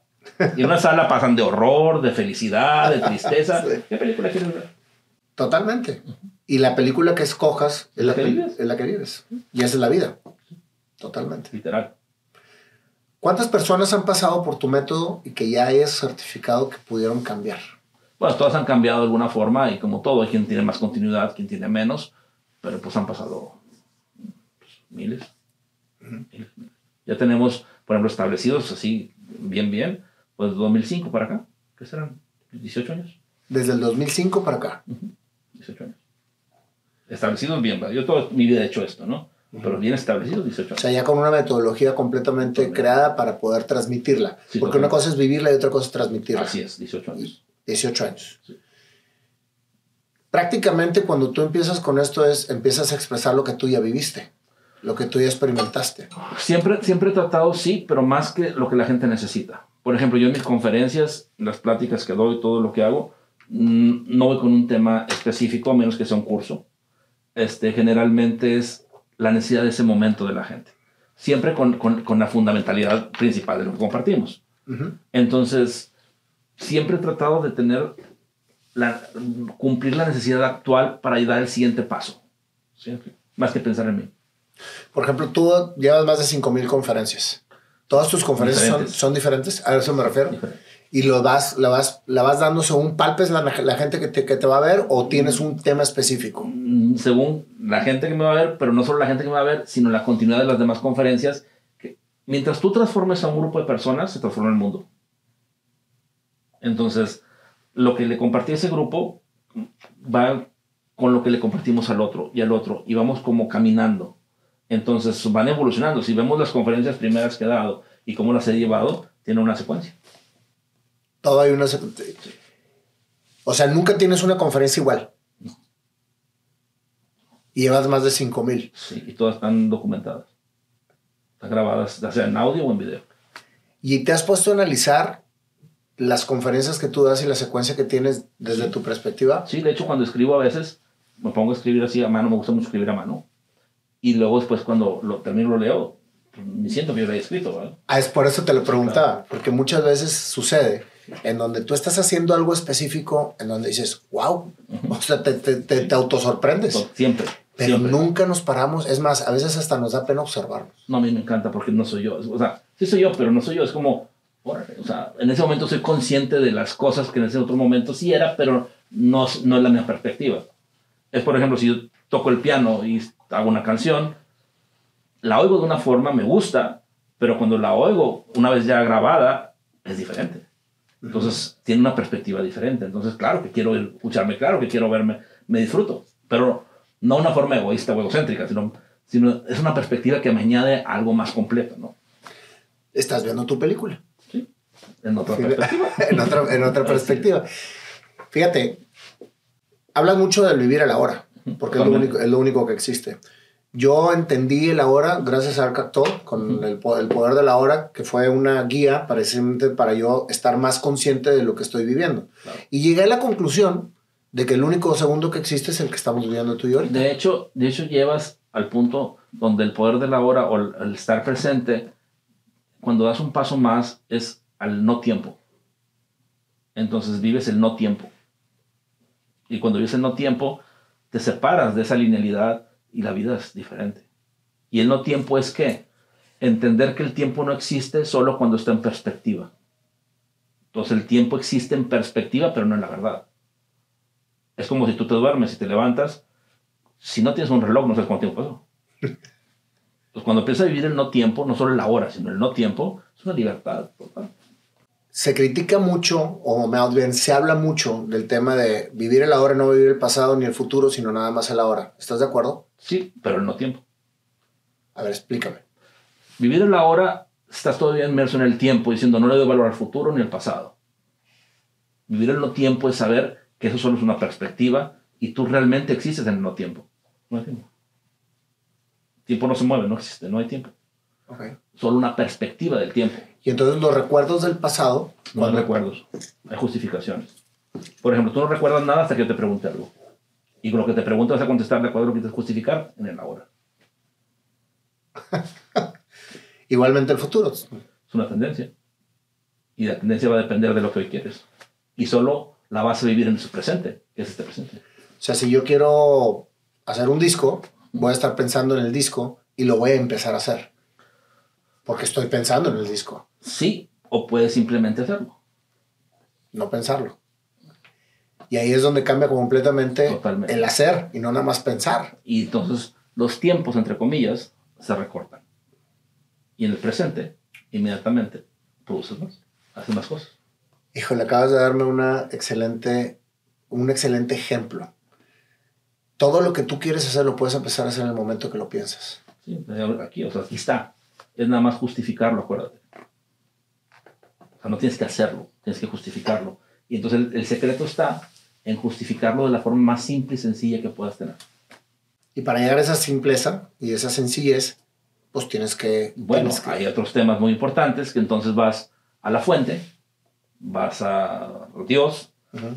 Y en una sala pasan de horror, de felicidad, de tristeza. Sí. ¿Qué película quieres ver? Totalmente. Y la película que escojas es la, que vives. es la que vives. Y esa es la vida. Totalmente. Literal. ¿Cuántas personas han pasado por tu método y que ya hayas certificado que pudieron cambiar? Bueno, todas han cambiado de alguna forma y como todo, hay quien tiene más continuidad, quien tiene menos, pero pues han pasado pues. Miles, miles. Ya tenemos, por ejemplo, establecidos así, bien, bien, pues 2005 para acá, ¿qué serán? 18 años. Desde el 2005 para acá. 18 años. Establecidos bien, ¿verdad? yo toda mi vida he hecho esto, ¿no? Pero bien establecidos, 18 O años. sea, ya con una metodología completamente Totalmente. creada para poder transmitirla. Sí, Porque una cosa es vivirla y otra cosa es transmitirla. Así es, 18 años. 18 años. Sí. Prácticamente cuando tú empiezas con esto es, empiezas a expresar lo que tú ya viviste, lo que tú ya experimentaste. Siempre, siempre he tratado, sí, pero más que lo que la gente necesita. Por ejemplo, yo en mis conferencias, las pláticas que doy, todo lo que hago, mm, no voy con un tema específico, a menos que sea un curso. Este, generalmente es la necesidad de ese momento de la gente. Siempre con, con, con la fundamentalidad principal de lo que compartimos. Entonces, siempre he tratado de tener, la, cumplir la necesidad actual para dar el siguiente paso. ¿Sí? Más que pensar en mí. Por ejemplo, tú llevas más de 5.000 conferencias. ¿Todas tus conferencias son, Diferentes. son diferentes? A eso me refiero. Diferente. ¿Y lo vas, la, vas, la vas dando según palpes la, la gente que te, que te va a ver o tienes un tema específico? Mm, según la gente que me va a ver, pero no solo la gente que me va a ver, sino la continuidad de las demás conferencias. Que mientras tú transformes a un grupo de personas, se transforma el mundo. Entonces, lo que le compartí a ese grupo va con lo que le compartimos al otro y al otro, y vamos como caminando. Entonces, van evolucionando. Si vemos las conferencias primeras que he dado y cómo las he llevado, tiene una secuencia. Todo hay una... O sea, nunca tienes una conferencia igual. Y llevas más de 5.000. Sí, y todas están documentadas. Están grabadas, ya sea en audio o en video. ¿Y te has puesto a analizar las conferencias que tú das y la secuencia que tienes desde tu perspectiva? Sí, de hecho, cuando escribo a veces me pongo a escribir así a mano, me gusta mucho escribir a mano. Y luego después cuando lo termino lo leo, me siento que yo lo he escrito, ¿verdad? Ah, es por eso te lo preguntaba, porque muchas veces sucede en donde tú estás haciendo algo específico, en donde dices, wow, o sea, te, te, te, te autosorprendes. To- Siempre. Pero siempre. nunca nos paramos, es más, a veces hasta nos da pena observarnos. No, a mí me encanta porque no soy yo. O sea, sí soy yo, pero no soy yo. Es como, órale, o sea, en ese momento soy consciente de las cosas que en ese otro momento sí era, pero no, no es la misma perspectiva. Es, por ejemplo, si yo toco el piano y hago una canción, la oigo de una forma, me gusta, pero cuando la oigo una vez ya grabada, es diferente. Entonces, tiene una perspectiva diferente. Entonces, claro que quiero escucharme, claro que quiero verme, me disfruto, pero no una forma egoísta o egocéntrica, sino, sino es una perspectiva que me añade algo más completo, ¿no? Estás viendo tu película. Sí, en otra Sí, perspectiva. en otra, en otra perspectiva. Fíjate, hablas mucho del vivir el ahora, porque es lo, único, es lo único que existe. Yo entendí el ahora gracias a Arcactor, con el, el poder de la hora, que fue una guía precisamente para yo estar más consciente de lo que estoy viviendo. Claro. Y llegué a la conclusión de que el único segundo que existe es el que estamos viviendo tú y yo ahorita. De hecho, de hecho, llevas al punto donde el poder de la hora o el, el estar presente, cuando das un paso más, es al no tiempo. Entonces vives el no tiempo. Y cuando vives el no tiempo, te separas de esa linealidad y la vida es diferente. Y el no tiempo es que entender que el tiempo no existe solo cuando está en perspectiva. Entonces el tiempo existe en perspectiva, pero no en la verdad. Es como si tú te duermes y te levantas. Si no tienes un reloj, no sabes cuánto tiempo pasó. Pues cuando empiezas a vivir el no tiempo, no solo la hora, sino el no tiempo, es una libertad total. Se critica mucho, o más bien se habla mucho del tema de vivir el ahora, no vivir el pasado ni el futuro, sino nada más el ahora. ¿Estás de acuerdo? Sí, pero no tiempo. A ver, explícame. Vivir el ahora, estás todavía inmerso en el tiempo, diciendo no le doy valor al futuro ni al pasado. Vivir el no tiempo es saber que eso solo es una perspectiva y tú realmente existes en el no tiempo. No hay tiempo. Tiempo no se mueve, no existe, no hay tiempo. Okay. Solo una perspectiva del tiempo. Y entonces los recuerdos del pasado. No hay recuerdos, hay justificaciones. Por ejemplo, tú no recuerdas nada hasta que yo te pregunte algo. Y con lo que te pregunto vas a contestar de acuerdo a lo que quieres justificar en el ahora. Igualmente el futuro. Es una tendencia. Y la tendencia va a depender de lo que hoy quieres. Y solo la vas a vivir en su presente, que es este presente. O sea, si yo quiero hacer un disco, voy a estar pensando en el disco y lo voy a empezar a hacer. Porque estoy pensando en el disco. Sí, o puedes simplemente hacerlo. No pensarlo. Y ahí es donde cambia completamente Totalmente. el hacer y no nada más pensar. Y entonces los tiempos, entre comillas, se recortan. Y en el presente, inmediatamente, produces más, haces más cosas. Híjole, acabas de darme una excelente, un excelente ejemplo. Todo lo que tú quieres hacer lo puedes empezar a hacer en el momento que lo piensas. Sí, aquí, o sea, aquí está. Es nada más justificarlo, acuérdate. O sea, no tienes que hacerlo, tienes que justificarlo. Y entonces el, el secreto está en justificarlo de la forma más simple y sencilla que puedas tener. Y para llegar a esa simpleza y esa sencillez, pues tienes que... Bueno, tienes que- hay otros temas muy importantes que entonces vas a la fuente, vas a Dios,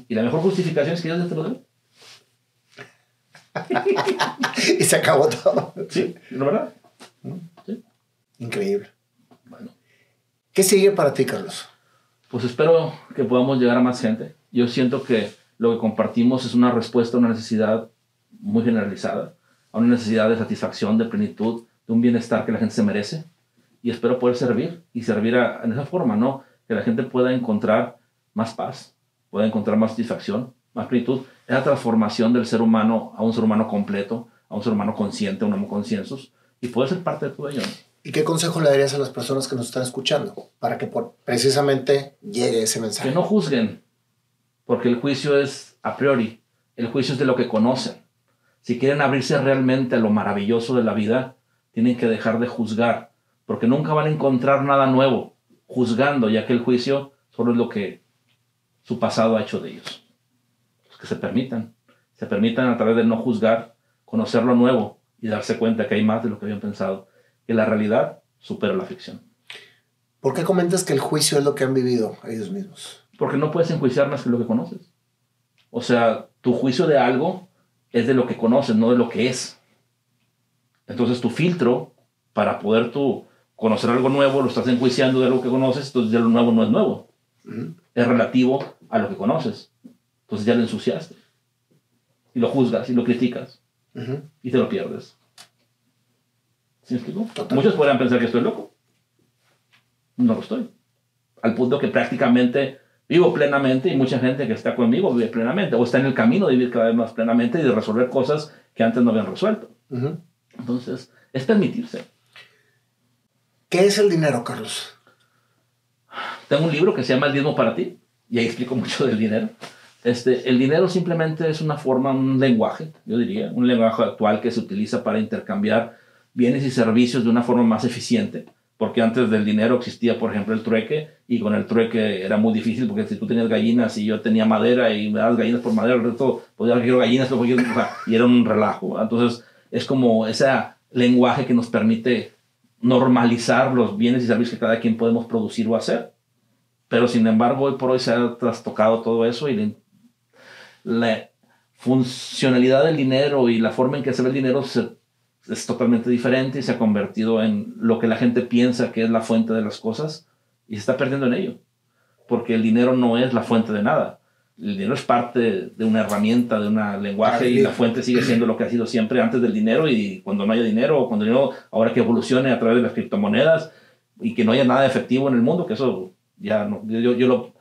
y la mejor justificación es que Dios te lo debe. y se acabó todo. Sí, ¿no verdad? Increíble. Bueno, ¿Qué sigue para ti, Carlos? pues espero que podamos llegar a más gente. Yo siento que lo que compartimos es una respuesta a una necesidad muy generalizada, a una necesidad de satisfacción, de plenitud, de un bienestar que la gente se merece. Y espero poder servir y servir a- en esa forma, ¿no? Que la gente pueda encontrar más paz, pueda encontrar más satisfacción, más plenitud. Esa transformación del ser humano a un ser humano completo, a un ser humano consciente, un homo consciensus, y poder ser parte de todo ello. ¿no? ¿Y qué consejo le darías a las personas que nos están escuchando para que por- precisamente llegue ese mensaje? Que no juzguen, porque el juicio es a priori, el juicio es de lo que conocen. Si quieren abrirse realmente a lo maravilloso de la vida, tienen que dejar de juzgar, porque nunca van a encontrar nada nuevo juzgando, ya que el juicio solo es lo que su pasado ha hecho de ellos. Pues que se permitan, se permitan a través de no juzgar, conocer lo nuevo y darse cuenta que hay más de lo que habían pensado, que la realidad supera la ficción. ¿Por qué comentas que el juicio es lo que han vivido ellos mismos? Porque no puedes enjuiciar más que lo que conoces. O sea, tu juicio de algo es de lo que conoces, no de lo que es. Entonces tu filtro para poder tú conocer algo nuevo lo estás enjuiciando de lo que conoces, entonces ya lo nuevo no es nuevo. Es relativo a lo que conoces. Entonces ya lo ensuciaste. Y lo juzgas y lo criticas y te lo pierdes. ¿Sí me explico? Total. Muchos podrían pensar que estoy loco. No lo estoy. Al punto que prácticamente vivo plenamente y mucha gente que está conmigo vive plenamente o está en el camino de vivir cada vez más plenamente y de resolver cosas que antes no habían resuelto. Entonces, es permitirse. ¿Qué es el dinero, Carlos? Tengo un libro que se llama El diezmo para ti y ahí explico mucho del dinero. Este, el dinero simplemente es una forma, un lenguaje, yo diría, un lenguaje actual que se utiliza para intercambiar bienes y servicios de una forma más eficiente. Porque antes del dinero existía, por ejemplo, el trueque y con el trueque era muy difícil porque si tú tenías gallinas y yo tenía madera y me dabas gallinas por madera, el resto podía quiero gallinas, o sea, y era un relajo. Entonces es como ese lenguaje que nos permite normalizar los bienes y servicios que cada quien podemos producir o hacer. Pero sin embargo, hoy por hoy se ha trastocado todo eso y la funcionalidad del dinero y la forma en que se ve el dinero se- es totalmente diferente y se ha convertido en lo que la gente piensa que es la fuente de las cosas y se está perdiendo en ello. Porque el dinero no es la fuente de nada. El dinero es parte de una herramienta, de un lenguaje y la fuente sigue siendo lo que ha sido siempre antes del dinero y cuando no haya dinero o cuando el dinero ahora que evolucione a través de las criptomonedas y que no haya nada efectivo en el mundo, que eso ya no, yo, yo lo,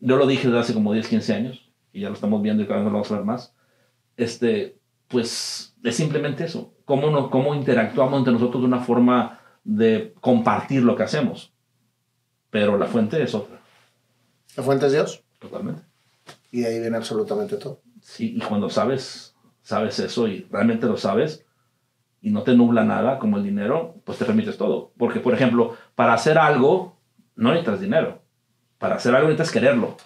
yo lo dije desde hace como 10, 15 años y ya lo estamos viendo y cada vez lo vamos a ver más, este, pues es simplemente eso, cómo, no, cómo interactuamos entre nosotros de una forma de compartir lo que hacemos. Pero la fuente es otra. ¿La fuente es Dios? Totalmente. Y de ahí viene absolutamente todo. Sí, y cuando sabes, sabes eso y realmente lo sabes y no te nubla nada como el dinero, pues te permites todo. Porque, por ejemplo, para hacer algo no necesitas dinero. Para hacer algo necesitas quererlo,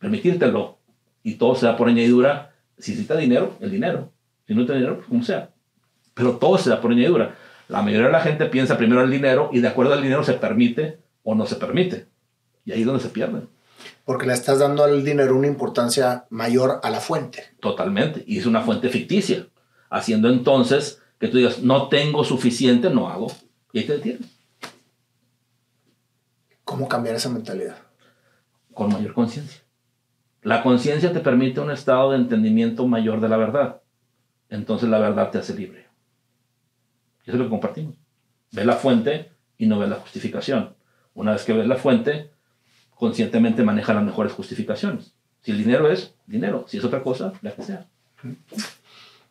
permitírtelo. Y todo se da por añadidura. Si necesitas dinero, el dinero. Si no necesitas dinero, pues como sea. Pero todo se da por añadidura. La mayoría de la gente piensa primero en el dinero y de acuerdo al dinero se permite o no se permite. Y ahí es donde se pierden. Porque le estás dando al dinero una importancia mayor a la fuente. Totalmente. Y es una fuente ficticia. Haciendo entonces que tú digas, no tengo suficiente, no hago. Y ahí te detienes. ¿Cómo cambiar esa mentalidad? Con mayor conciencia. La conciencia te permite un estado de entendimiento mayor de la verdad. Entonces la verdad te hace libre. Eso es lo que compartimos. Ve la fuente y no ve la justificación. Una vez que ves la fuente, conscientemente maneja las mejores justificaciones. Si el dinero es dinero, si es otra cosa, la que sea.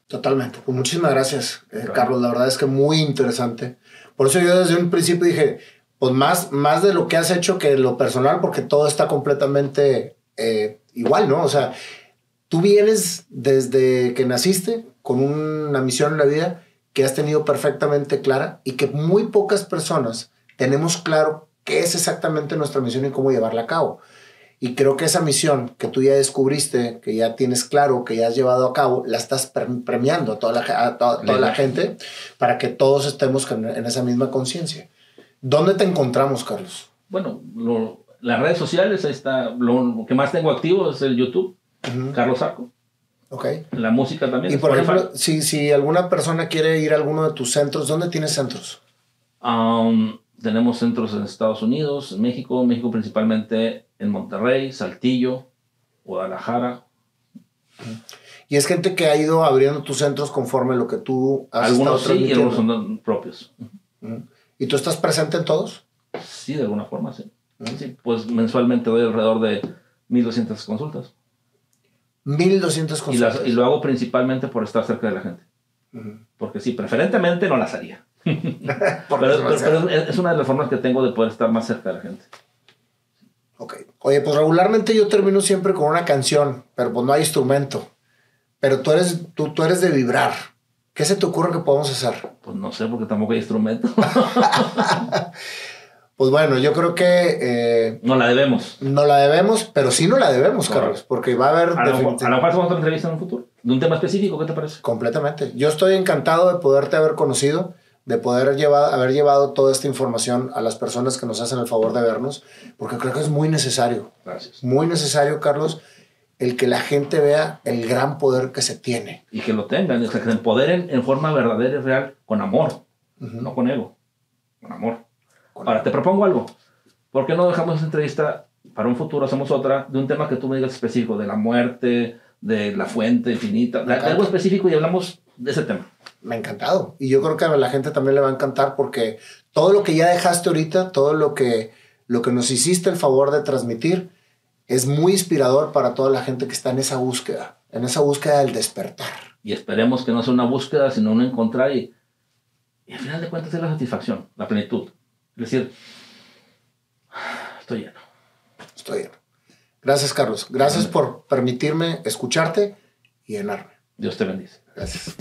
Totalmente. Pues muchísimas gracias, eh, Carlos. La verdad es que muy interesante. Por eso yo desde un principio dije, pues más, más de lo que has hecho que lo personal, porque todo está completamente eh, igual, ¿no? O sea, tú vienes desde que naciste con una misión en la vida que has tenido perfectamente clara y que muy pocas personas tenemos claro qué es exactamente nuestra misión y cómo llevarla a cabo. Y creo que esa misión que tú ya descubriste, que ya tienes claro, que ya has llevado a cabo, la estás premiando a toda la, toda, la gente para que todos estemos en, esa misma conciencia. ¿Dónde te encontramos, Carlos? Bueno, las redes sociales, ahí está. Lo que más tengo activo es el YouTube, Carlos Arco. Ok. La música también. Y por ejemplo, si, si alguna persona quiere ir a alguno de tus centros, ¿dónde tienes centros? Um, tenemos centros en Estados Unidos, en México, México principalmente en Monterrey, Saltillo, Guadalajara. Y es gente que ha ido abriendo tus centros conforme lo que tú has Algunos sí y algunos son propios. ¿Y tú estás presente en todos? Sí, de alguna forma, sí. sí pues mensualmente doy alrededor de 1.200 consultas. 1.200 consultas. Y, lo hago principalmente por estar cerca de la gente. Porque sí, preferentemente no las haría. pero, es una de las formas que tengo de poder estar más cerca de la gente. Ok. Oye, pues regularmente yo termino siempre con una canción, pero pues no hay instrumento. Pero tú eres, tú, tú eres de vibrar. ¿Qué se te ocurre que podemos hacer? Pues no sé, porque tampoco hay instrumento. pues bueno, yo creo que... Eh, no la debemos. No la debemos, pero sí no la debemos, Carlos, porque va a haber... A lo, mejor hacemos otra entrevista en un futuro, de un tema específico, ¿qué te parece? Completamente. Yo estoy encantado de poderte haber conocido de poder llevar, haber llevado toda esta información a las personas que nos hacen el favor de vernos, porque creo que es muy necesario. Gracias. Muy necesario, Carlos, el que la gente vea el gran poder que se tiene. Y que lo tengan, que se empoderen en forma verdadera y real, con amor, no con ego, con amor. Ahora, te propongo algo. ¿Por qué no dejamos esa entrevista para un futuro, hacemos otra, de un tema que tú me digas específico, de la muerte, de la fuente infinita, de algo específico y hablamos de ese tema? me ha encantado. Y yo creo que a la gente también le va a encantar porque todo lo que ya dejaste ahorita, todo lo que, lo que nos hiciste el favor de transmitir, es muy inspirador para toda la gente que está en esa búsqueda, en esa búsqueda del despertar. Y esperemos que no sea una búsqueda, sino un encontrar y, y al final de cuentas es la satisfacción, la plenitud. Decir, estoy lleno. Estoy lleno. Gracias, Carlos. Gracias por permitirme escucharte y llenarme. Dios te bendice. Gracias.